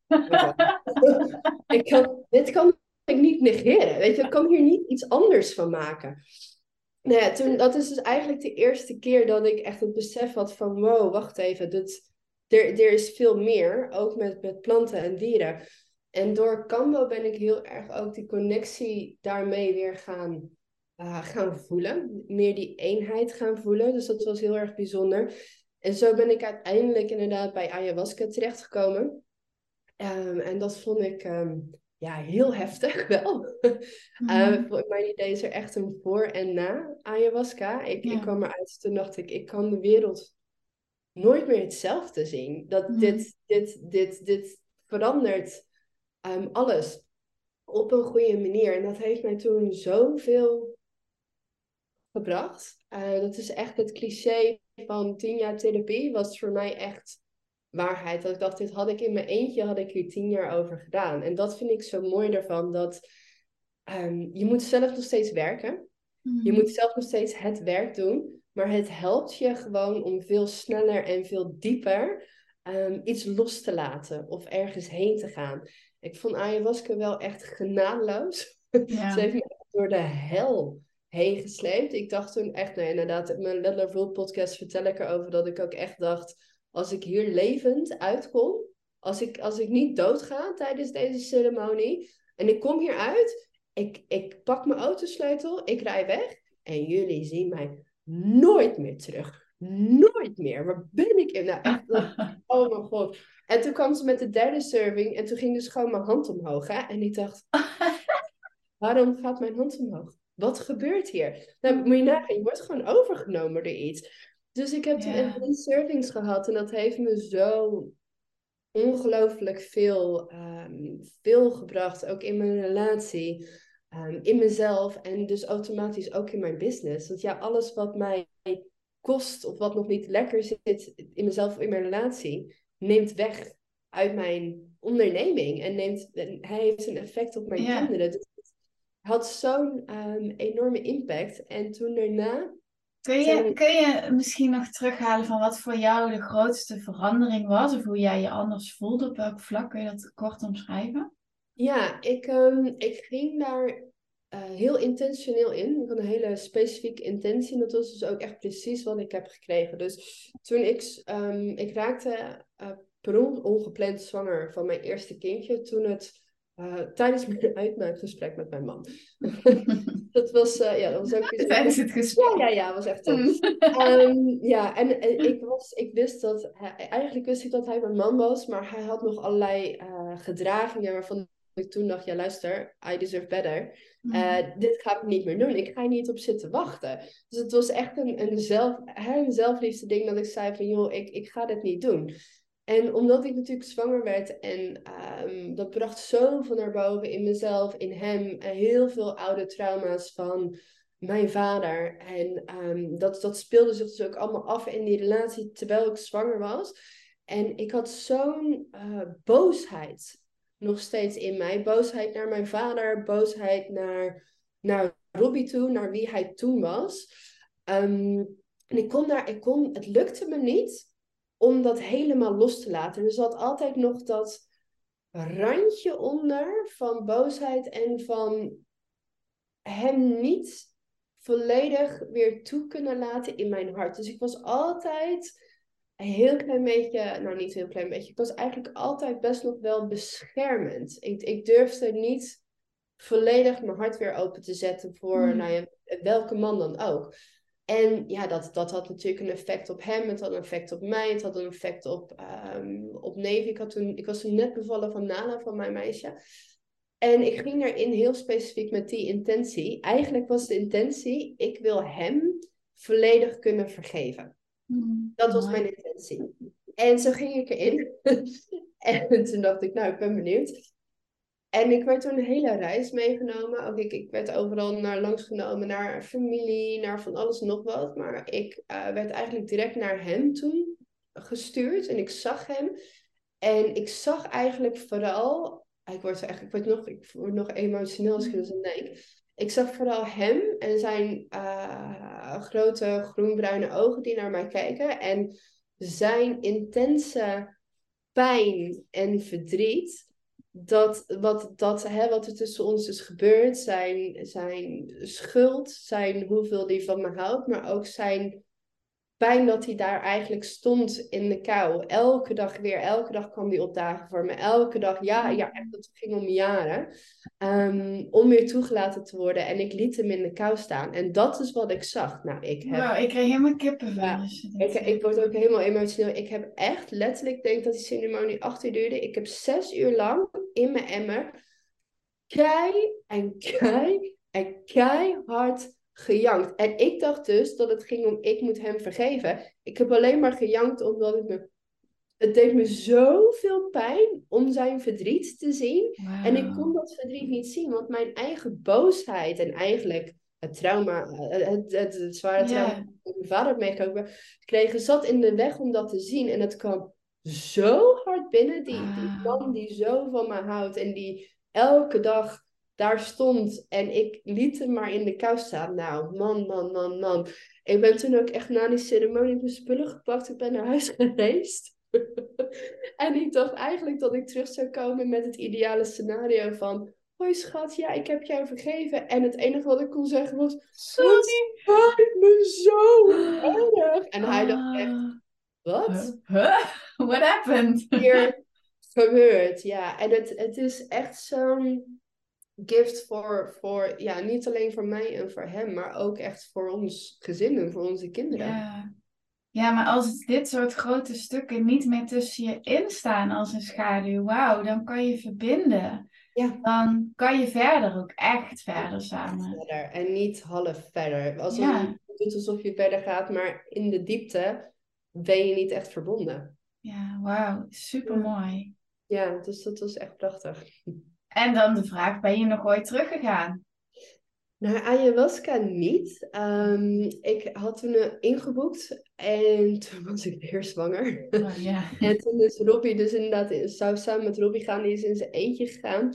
ik kan, dit kan ik niet negeren. Weet je, ik kan hier niet iets anders van maken. Nou ja, toen, dat is dus eigenlijk de eerste keer dat ik echt het besef had van wow, wacht even, dit, er, er is veel meer, ook met, met planten en dieren. En door Cambo ben ik heel erg ook die connectie daarmee weer gaan, eh, gaan voelen. Meer die eenheid gaan voelen. Dus dat was heel erg bijzonder. En zo ben ik uiteindelijk inderdaad bij ayahuasca terechtgekomen. Ehm, en dat vond ik ehm, ja, heel heftig wel. Eh, Mhm. voor mijn idee is er echt een voor en na ayahuasca. Ik, Ja. ik kwam eruit, toen dacht ik, ik kan de wereld nooit meer hetzelfde zien. Dat Mhm. dit, dit, dit, dit verandert ehm, alles op een goede manier. En dat heeft mij toen zoveel gebracht. Eh, dat is echt het cliché van tien jaar therapie was voor mij echt waarheid. Dat ik dacht, dit had ik in mijn eentje, had ik hier tien jaar over gedaan. En dat vind ik zo mooi ervan, dat ehm, je moet zelf nog steeds werken. Je Mhm. moet zelf nog steeds het werk doen, maar het helpt je gewoon om veel sneller en veel dieper ehm, iets los te laten of ergens heen te gaan. Ik vond ayahuasca wel echt genadeloos. Ja. Ze heeft me door de hel heen gesleept. Ik dacht toen echt, nee, inderdaad, in mijn Love Roll podcast vertel ik erover dat ik ook echt dacht, als ik hier levend uitkom, als ik, als ik niet doodga tijdens deze ceremonie en ik kom hier uit, ik, ik pak mijn autosleutel, ik rij weg en jullie zien mij nooit meer terug. Nooit meer. Waar ben ik in? Nou, echt, oh mijn god. En toen kwam ze met de derde serving en toen ging dus gewoon mijn hand omhoog. Hè? En ik dacht, waarom gaat mijn hand omhoog? Wat gebeurt hier? Nou, moet je nagaan, je wordt gewoon overgenomen door iets. Dus ik heb toen Ja. drie servings gehad en dat heeft me zo ongelooflijk veel, ehm, veel gebracht. Ook in mijn relatie, ehm, in mezelf en dus automatisch ook in mijn business. Want ja, alles wat mij kost of wat nog niet lekker zit in mezelf of in mijn relatie, neemt weg uit mijn onderneming. En neemt, en hij heeft een effect op mijn kinderen. Dus het had zo'n ehm, enorme impact. En toen daarna Kun je, kun je misschien nog terughalen van wat voor jou de grootste verandering was? Of hoe jij je anders voelde? Op welk vlak kun je dat kort omschrijven? Ja, ik, ehm, ik ging daar eh, heel intentioneel in. Ik had een hele specifieke intentie. En dat was dus ook echt precies wat ik heb gekregen. Dus toen ik, ehm, ik raakte eh, per on- ongepland zwanger van mijn eerste kindje. Toen het eh, tijdens mijn uitmaakgesprek met mijn man. dat was, eh, ja, dat was ook. Tijdens het gesprek. Ja, ja, ja, was echt. Ehm, ja, en, en ik, was, ik wist dat, hij, eigenlijk wist ik dat hij mijn man was, maar hij had nog allerlei eh, gedragingen waarvan ik toen dacht, ja luister, I deserve better. Mm. Eh, dit ga ik niet meer doen, ik ga hier niet op zitten wachten. Dus het was echt een, een, zelf, een zelfliefde ding dat ik zei van, joh, ik, ik ga dit niet doen. En omdat ik natuurlijk zwanger werd en ehm, dat bracht zoveel naar boven in mezelf, in hem, heel veel oude trauma's van mijn vader. En ehm, dat, dat speelde zich dus ook allemaal af in die relatie terwijl ik zwanger was. En ik had zo'n eh, boosheid nog steeds in mij. Boosheid naar mijn vader, boosheid naar, naar Robbie toe, naar wie hij toen was. Ehm, en ik kon daar, ik kon, het lukte me niet om dat helemaal los te laten. Er zat altijd nog dat randje onder van boosheid en van hem niet volledig weer toe kunnen laten in mijn hart. Dus ik was altijd een heel klein beetje, nou niet een heel klein beetje, ik was eigenlijk altijd best nog wel beschermend. Ik, ik durfde niet volledig mijn hart weer open te zetten voor Hmm. nou ja, welke man dan ook. En ja, dat, dat had natuurlijk een effect op hem, het had een effect op mij, het had een effect op, ehm, op neef. Ik, had toen, ik was toen net bevallen van Nala, van mijn meisje. En ik ging daarin heel specifiek met die intentie. Eigenlijk was de intentie, ik wil hem volledig kunnen vergeven. Mm. Dat was mijn intentie. En zo ging ik erin. en toen dacht ik, nou, ik ben benieuwd. En ik werd toen een hele reis meegenomen. Ook ik, ik werd overal naar langsgenomen, naar familie, naar van alles en nog wat. Maar ik uh, werd eigenlijk direct naar hem toen gestuurd en ik zag hem. En ik zag eigenlijk vooral, ik word, echt, ik word, nog, ik word nog emotioneel als ik er denk. Ik zag vooral hem en zijn uh, grote groenbruine ogen die naar mij kijken. En zijn intense pijn en verdriet dat wat, dat, hè, wat er tussen ons is gebeurd, zijn, zijn schuld, zijn hoeveel hij van me houdt, maar ook zijn pijn dat hij daar eigenlijk stond in de kou. Elke dag weer, elke dag kwam hij opdagen voor me. Elke dag, ja, ja echt, het ging om jaren. Um, om weer toegelaten te worden. En ik liet hem in de kou staan. En dat is wat ik zag. Nou, ik heb... Wow, ik kreeg helemaal kippenvel. Ja, ik, ik word ook helemaal emotioneel. Ik heb echt letterlijk, denk dat die ceremonie acht uur duurde. Ik heb zes uur lang in mijn emmer kei en kei en keihard gejankt. En ik dacht dus dat het ging om ik moet hem vergeven. Ik heb alleen maar gejankt omdat het me. Het deed me zoveel pijn om zijn verdriet te zien. En ik kon dat verdriet niet zien, want mijn eigen boosheid en eigenlijk het trauma, het, het, het zware trauma yeah. dat mijn vader meegekomen kregen, zat in de weg om dat te zien. En het kwam zo hard binnen. Die, die man die zo van me houdt en die elke dag daar stond en ik liet hem maar in de kou staan. Nou, man, man, man, man. Ik ben toen ook echt na die ceremonie mijn spullen gepakt. Ik ben naar huis gereisd. en ik dacht eigenlijk dat ik terug zou komen met het ideale scenario van... Hoi schat, ja, ik heb jou vergeven. En het enige wat ik kon zeggen was... Sorry. Het me zo erg. En hij dacht echt... Ah. Wat? Huh? What happened? Hier gebeurt, ja. En het, het is echt zo'n gift voor, voor, ja, niet alleen voor mij en voor hem, maar ook echt voor ons gezin en voor onze kinderen. Ja. ja, maar als dit soort grote stukken niet meer tussen je instaan als een schaduw, wauw, dan kan je verbinden. Ja. Dan kan je verder ook echt verder samen. Verder en niet half verder. Als ja. het doet alsof je verder gaat, maar in de diepte ben je niet echt verbonden. Ja, wauw, super mooi. Ja, dus dat was echt prachtig. En dan de vraag, ben je nog ooit teruggegaan? Naar ayahuasca niet. Um, ik had toen uh, ingeboekt en toen was ik weer zwanger. Oh, yeah. en toen is Robbie dus inderdaad, zou samen met Robbie gaan, die is in zijn eentje gegaan.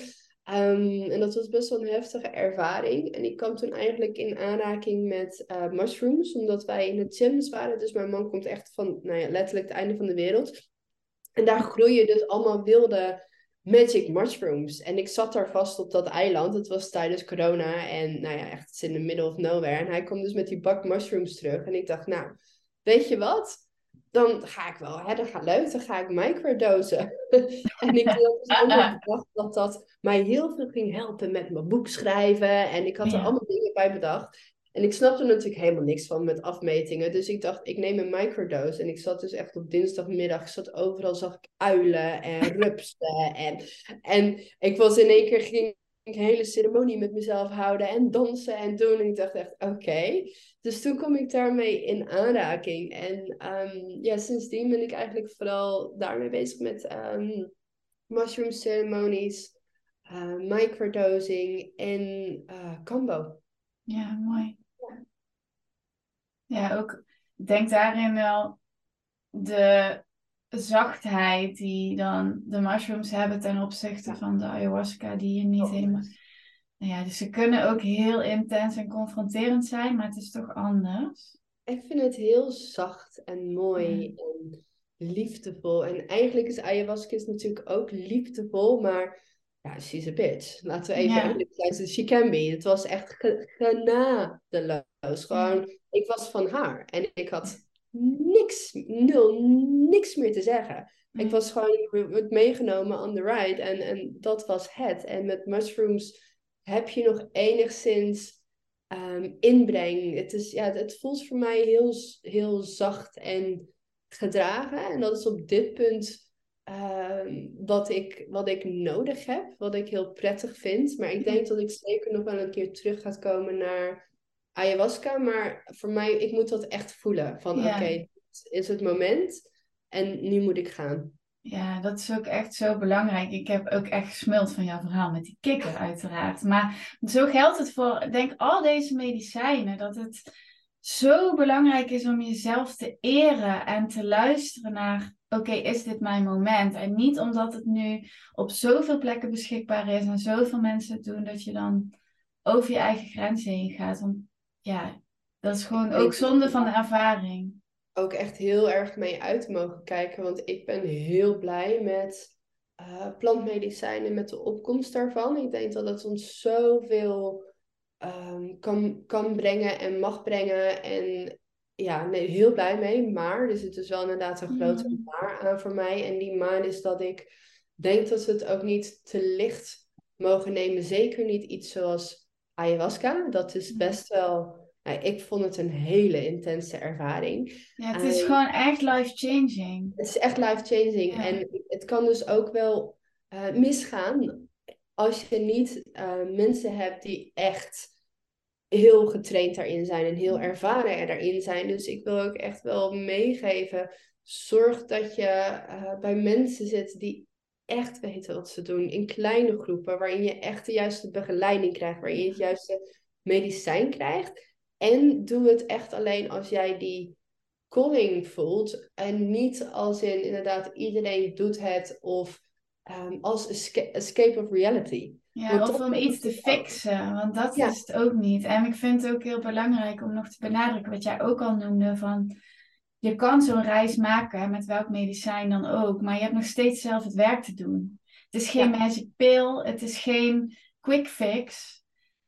Um, en dat was best wel een heftige ervaring. En ik kwam toen eigenlijk in aanraking met uh, mushrooms, omdat wij in het gyms waren. Dus mijn man komt echt van, nou ja, letterlijk het einde van de wereld. En daar groeien dus allemaal wilde magic mushrooms. En ik zat daar vast op dat eiland. Het was tijdens corona. En nou ja, echt in the middle of nowhere. En hij kwam dus met die bak mushrooms terug. En ik dacht, nou, weet je wat? Dan ga ik wel, hè, dat gaat leuk, dan ga ik microdosen. en ik had dus dat dat mij heel veel ging helpen met mijn boek schrijven. En ik had er allemaal dingen bij bedacht. En ik snapte natuurlijk helemaal niks van met afmetingen. Dus ik dacht, ik neem een microdose. En ik zat dus echt op dinsdagmiddag. Ik zat overal, zag ik uilen en rupsen. En, en ik was in één keer, ging ik een hele ceremonie met mezelf houden. En dansen en doen. En ik dacht echt, oké. Dus toen kom ik daarmee in aanraking. En um, ja, sindsdien ben ik eigenlijk vooral daarmee bezig met um, mushroom ceremonies. Uh, microdosing en uh, combo. Ja, mooi. Ja, ook denk daarin wel de zachtheid die dan de mushrooms hebben ten opzichte van de ayahuasca, die je niet oh, helemaal. Nou ja, dus ze kunnen ook heel intens en confronterend zijn, maar het is toch anders. Ik vind het heel zacht en mooi en liefdevol. En eigenlijk is ayahuasca natuurlijk ook liefdevol, maar ja, she's a bitch. Laten we even ja. eerlijk zijn. She can be. Het was echt genadeloos. Gewoon, ik was van haar. En ik had niks, nul, niks meer te zeggen. Ik was gewoon meegenomen on the ride. En, en dat was het. En met mushrooms heb je nog enigszins um, inbreng. Het, is, ja, het voelt voor mij heel, heel zacht en gedragen. En dat is op dit punt Ehm, wat, ik, wat ik nodig heb, wat ik heel prettig vind. Maar ik denk dat ik zeker nog wel een keer terug ga komen naar ayahuasca. Maar voor mij, ik moet dat echt voelen. Van oké, dit is het moment en nu moet ik gaan. Ja, dat is ook echt zo belangrijk. Ik heb ook echt gesmuld van jouw verhaal met die kikker, uiteraard. Maar zo geldt het voor, denk al deze medicijnen, dat het zo belangrijk is om jezelf te eren en te luisteren naar, oké, is dit mijn moment? En niet omdat het nu op zoveel plekken beschikbaar is en zoveel mensen het doen, dat je dan over je eigen grenzen heen gaat. Want ja, dat is gewoon ook zonde van de ervaring. Ook echt heel erg mee uit mogen kijken, want ik ben heel blij met uh, plantmedicijnen, met de opkomst daarvan. Ik denk dat het ons zoveel um, kan, kan brengen en mag brengen. En ja, nee, heel blij mee. Maar er zit dus wel inderdaad een grote mm. maar aan voor mij. En die maar is dat ik denk dat we het ook niet te licht mogen nemen. Zeker niet iets zoals ayahuasca. Dat is mm. best wel. Nou, ik vond het een hele intense ervaring. Ja, het is gewoon echt life-changing. Het is echt life-changing. En het kan dus ook wel uh, misgaan als je niet uh, mensen hebt die echt heel getraind daarin zijn en heel ervaren daarin zijn. Dus ik wil ook echt wel meegeven, zorg dat je uh, bij mensen zit die echt weten wat ze doen. In kleine groepen, waarin je echt de juiste begeleiding krijgt, waarin je het juiste medicijn krijgt. En doe het echt alleen als jij die calling voelt. En niet als in inderdaad iedereen doet het of um, als escape of reality. Ja, of om iets te fixen, want dat is het ook niet. En ik vind het ook heel belangrijk om nog te benadrukken wat jij ook al noemde van je kan zo'n reis maken met welk medicijn dan ook, maar je hebt nog steeds zelf het werk te doen. Het is geen magic pill, het is geen quick fix.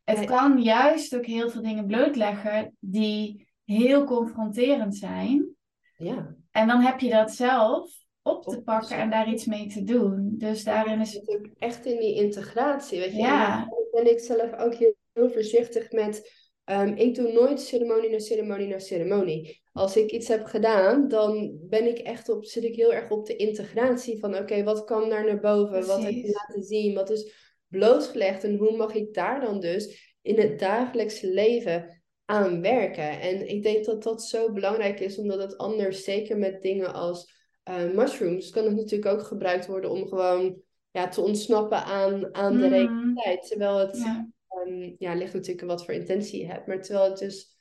Het kan juist ook heel veel dingen blootleggen die heel confronterend zijn. Ja. En dan heb je dat zelf op te pakken en daar iets mee te doen. Dus daarin is het natuurlijk echt in die integratie. Weet je, ja. ben ik zelf ook heel, heel voorzichtig met. Um, ik doe nooit ceremonie na ceremonie na ceremonie. Als ik iets heb gedaan, dan ben ik echt op, zit ik heel erg op de integratie van oké, wat kan daar naar boven? Wat heb je laten zien? Wat is blootgelegd? En hoe mag ik daar dan dus in het dagelijkse leven aan werken? En ik denk dat dat zo belangrijk is, omdat het anders, zeker met dingen als uh, mushrooms kan het natuurlijk ook gebruikt worden om gewoon ja, te ontsnappen aan, aan de mm. realiteit. Terwijl het ja. Um, ja, ligt natuurlijk wat voor intentie je hebt. Maar terwijl het dus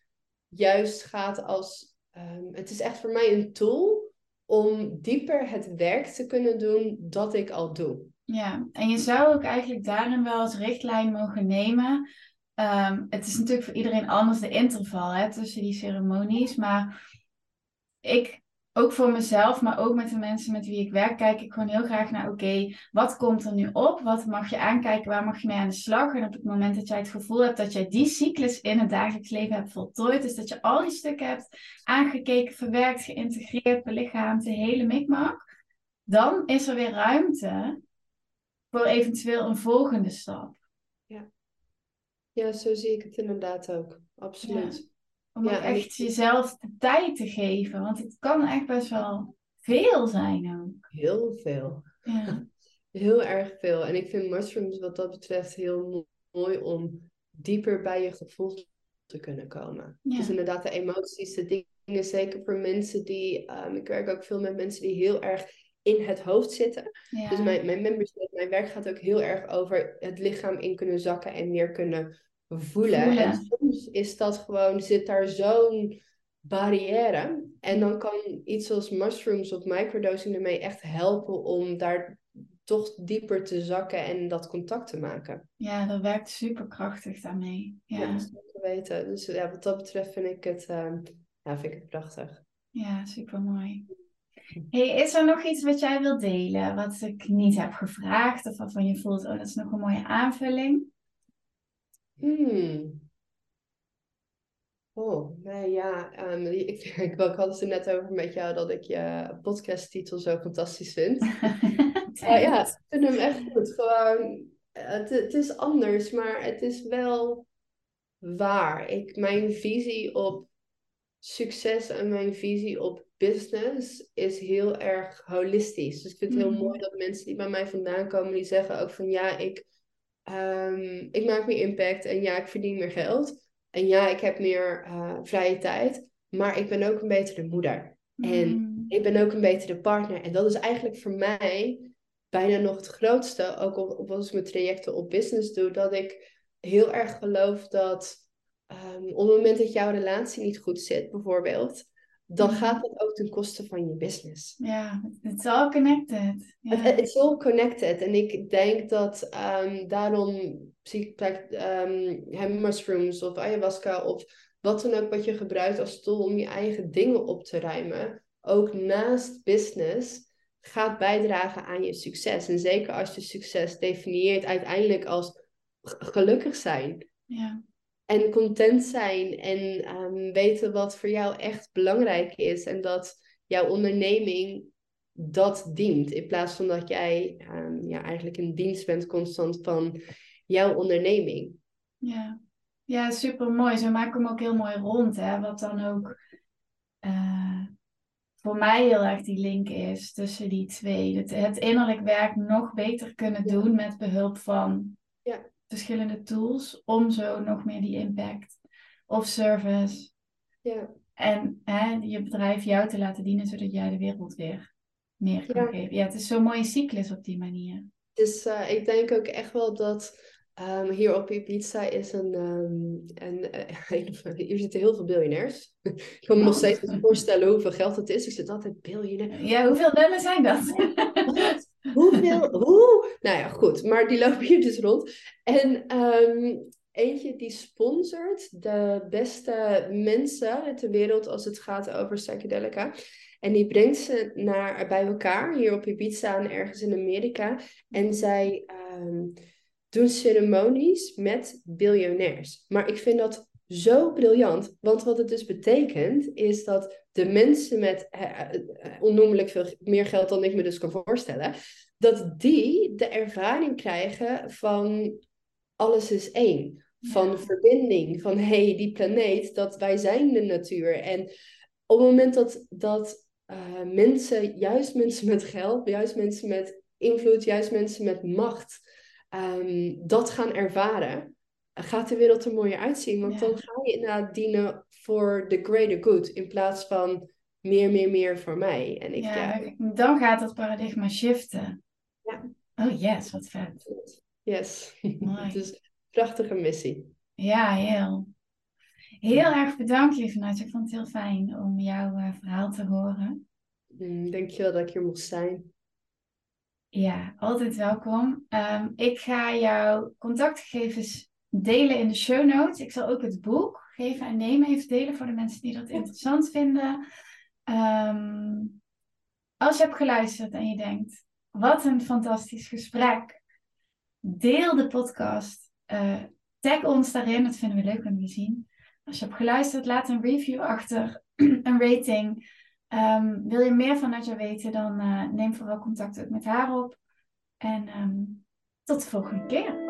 juist gaat als. Um, het is echt voor mij een tool om dieper het werk te kunnen doen dat ik al doe. Ja, en je zou ook eigenlijk daarin wel als richtlijn mogen nemen. Um, het is natuurlijk voor iedereen anders de interval hè, tussen die ceremonies. Maar ik ook voor mezelf, maar ook met de mensen met wie ik werk, kijk ik gewoon heel graag naar, oké, wat komt er nu op? Wat mag je aankijken? Waar mag je mee aan de slag? En op het moment dat jij het gevoel hebt dat jij die cyclus in het dagelijks leven hebt voltooid, dus dat je al die stukken hebt aangekeken, verwerkt, geïntegreerd, belichaamd, de hele mikmak, dan is er weer ruimte voor eventueel een volgende stap. Ja, ja zo zie ik het inderdaad ook. Absoluut. Om ja, echt jezelf de tijd te geven. Want het kan echt best wel veel zijn ook. Heel veel. Ja. Heel erg veel. En ik vind mushrooms wat dat betreft heel mooi om dieper bij je gevoel te kunnen komen. Ja. Dus inderdaad de emoties, de dingen, zeker voor mensen die... Um, ik werk ook veel met mensen die heel erg in het hoofd zitten. Ja. Dus mijn, mijn membership, mijn werk gaat ook heel erg over het lichaam in kunnen zakken en meer kunnen voelen. En soms is dat gewoon, zit daar zo'n barrière. En dan kan iets als mushrooms of microdosing ermee echt helpen om daar toch dieper te zakken en dat contact te maken. Ja, dat werkt super krachtig daarmee. Ja, ja te weten. Dus ja, wat dat betreft vind ik het, uh, ja, vind ik het prachtig. Ja, super mooi. Hey, is er nog iets wat jij wilt delen, wat ik niet heb gevraagd of waarvan je voelt, oh, dat is nog een mooie aanvulling? Hmm. Oh, nee, ja. Um, ik, ik, ik had het er net over met jou dat ik je podcasttitel zo fantastisch vind. uh, ja, ik vind hem echt goed. Gewoon, het, het is anders, maar het is wel waar. Ik, mijn visie op succes en mijn visie op business is heel erg holistisch. Dus ik vind het heel mm. mooi dat mensen die bij mij vandaan komen, die zeggen ook van ja, ik Um, ik maak meer impact en ja, ik verdien meer geld. En ja, ik heb meer uh, vrije tijd. Maar ik ben ook een betere moeder. En Ik ben ook een betere partner. En dat is eigenlijk voor mij bijna nog het grootste, ook op, op als ik mijn trajecten op business doe, dat ik heel erg geloof dat um, op het moment dat jouw relatie niet goed zit, bijvoorbeeld, dan gaat dat ook ten koste van je business. Ja, it's all connected. Yeah. Het is all connected. En ik denk dat um, daarom um, mushrooms of ayahuasca of wat dan ook wat je gebruikt als tool om je eigen dingen op te ruimen, ook naast business, gaat bijdragen aan je succes. En zeker als je succes definieert uiteindelijk als gelukkig zijn. Ja. En content zijn en ehm, weten wat voor jou echt belangrijk is. En dat jouw onderneming dat dient. In plaats van dat jij um, ja, eigenlijk in dienst bent constant van jouw onderneming. Ja, ja super mooi. Ze maken hem ook heel mooi rond. Hè? Wat dan ook uh, voor mij heel erg die link is tussen die twee. Het, het innerlijk werk nog beter kunnen doen met behulp van ja. Verschillende tools. Om zo nog meer die impact of service. Ja. En hè, je bedrijf jou te laten dienen zodat jij de wereld weer meer kan geven. Ja, het is zo'n mooie cyclus op die manier. Dus uh, ik denk ook echt wel dat um, hier op Ibiza is een, um, een, uh, hier zitten heel veel biljonairs. ik kan me nog steeds niet voorstellen hoeveel geld het is. Ik zit altijd biljonair. Ja, hoeveel bellen zijn dat? hoeveel? Hoe? Nou ja, goed. Maar die lopen hier dus rond. En um, eentje die sponsort de beste mensen ter wereld als het gaat over psychedelica. En die brengt ze naar, bij elkaar hier op Ibiza en ergens in Amerika. En zij um, doen ceremonies met biljonairs. Maar ik vind dat zo briljant. Want wat het dus betekent, is dat de mensen met onnoemelijk veel meer geld dan ik me dus kan voorstellen, dat die de ervaring krijgen van alles is één. Van verbinding, van hé, hey, die planeet, dat wij zijn de natuur. En op het moment dat, dat uh, mensen, juist mensen met geld, juist mensen met invloed, juist mensen met macht, um, dat gaan ervaren, gaat de wereld er mooier uitzien. Want dan ga je inderdaad dienen voor the greater good in plaats van meer, meer, meer voor mij. En ik, ja, dan gaat dat paradigma shiften. Ja. Oh yes, wat vet. Yes. Het is een prachtige missie. Ja, heel. Heel erg bedankt, lieve Natje. Ik vond het heel fijn om jouw uh, verhaal te horen. Mm, dankjewel dat ik hier mocht zijn. Ja, altijd welkom. Um, ik ga jouw contactgegevens delen in de show notes. Ik zal ook het boek Geven en Nemen even delen voor de mensen die dat interessant vinden. Um, als je hebt geluisterd en je denkt, wat een fantastisch gesprek. Deel de podcast. Uh, tag ons daarin, dat vinden we leuk om te zien. Als je hebt geluisterd, laat een review achter, een rating. Um, wil je meer van Nadja weten, dan uh, neem vooral contact ook met haar op. En um, tot de volgende keer.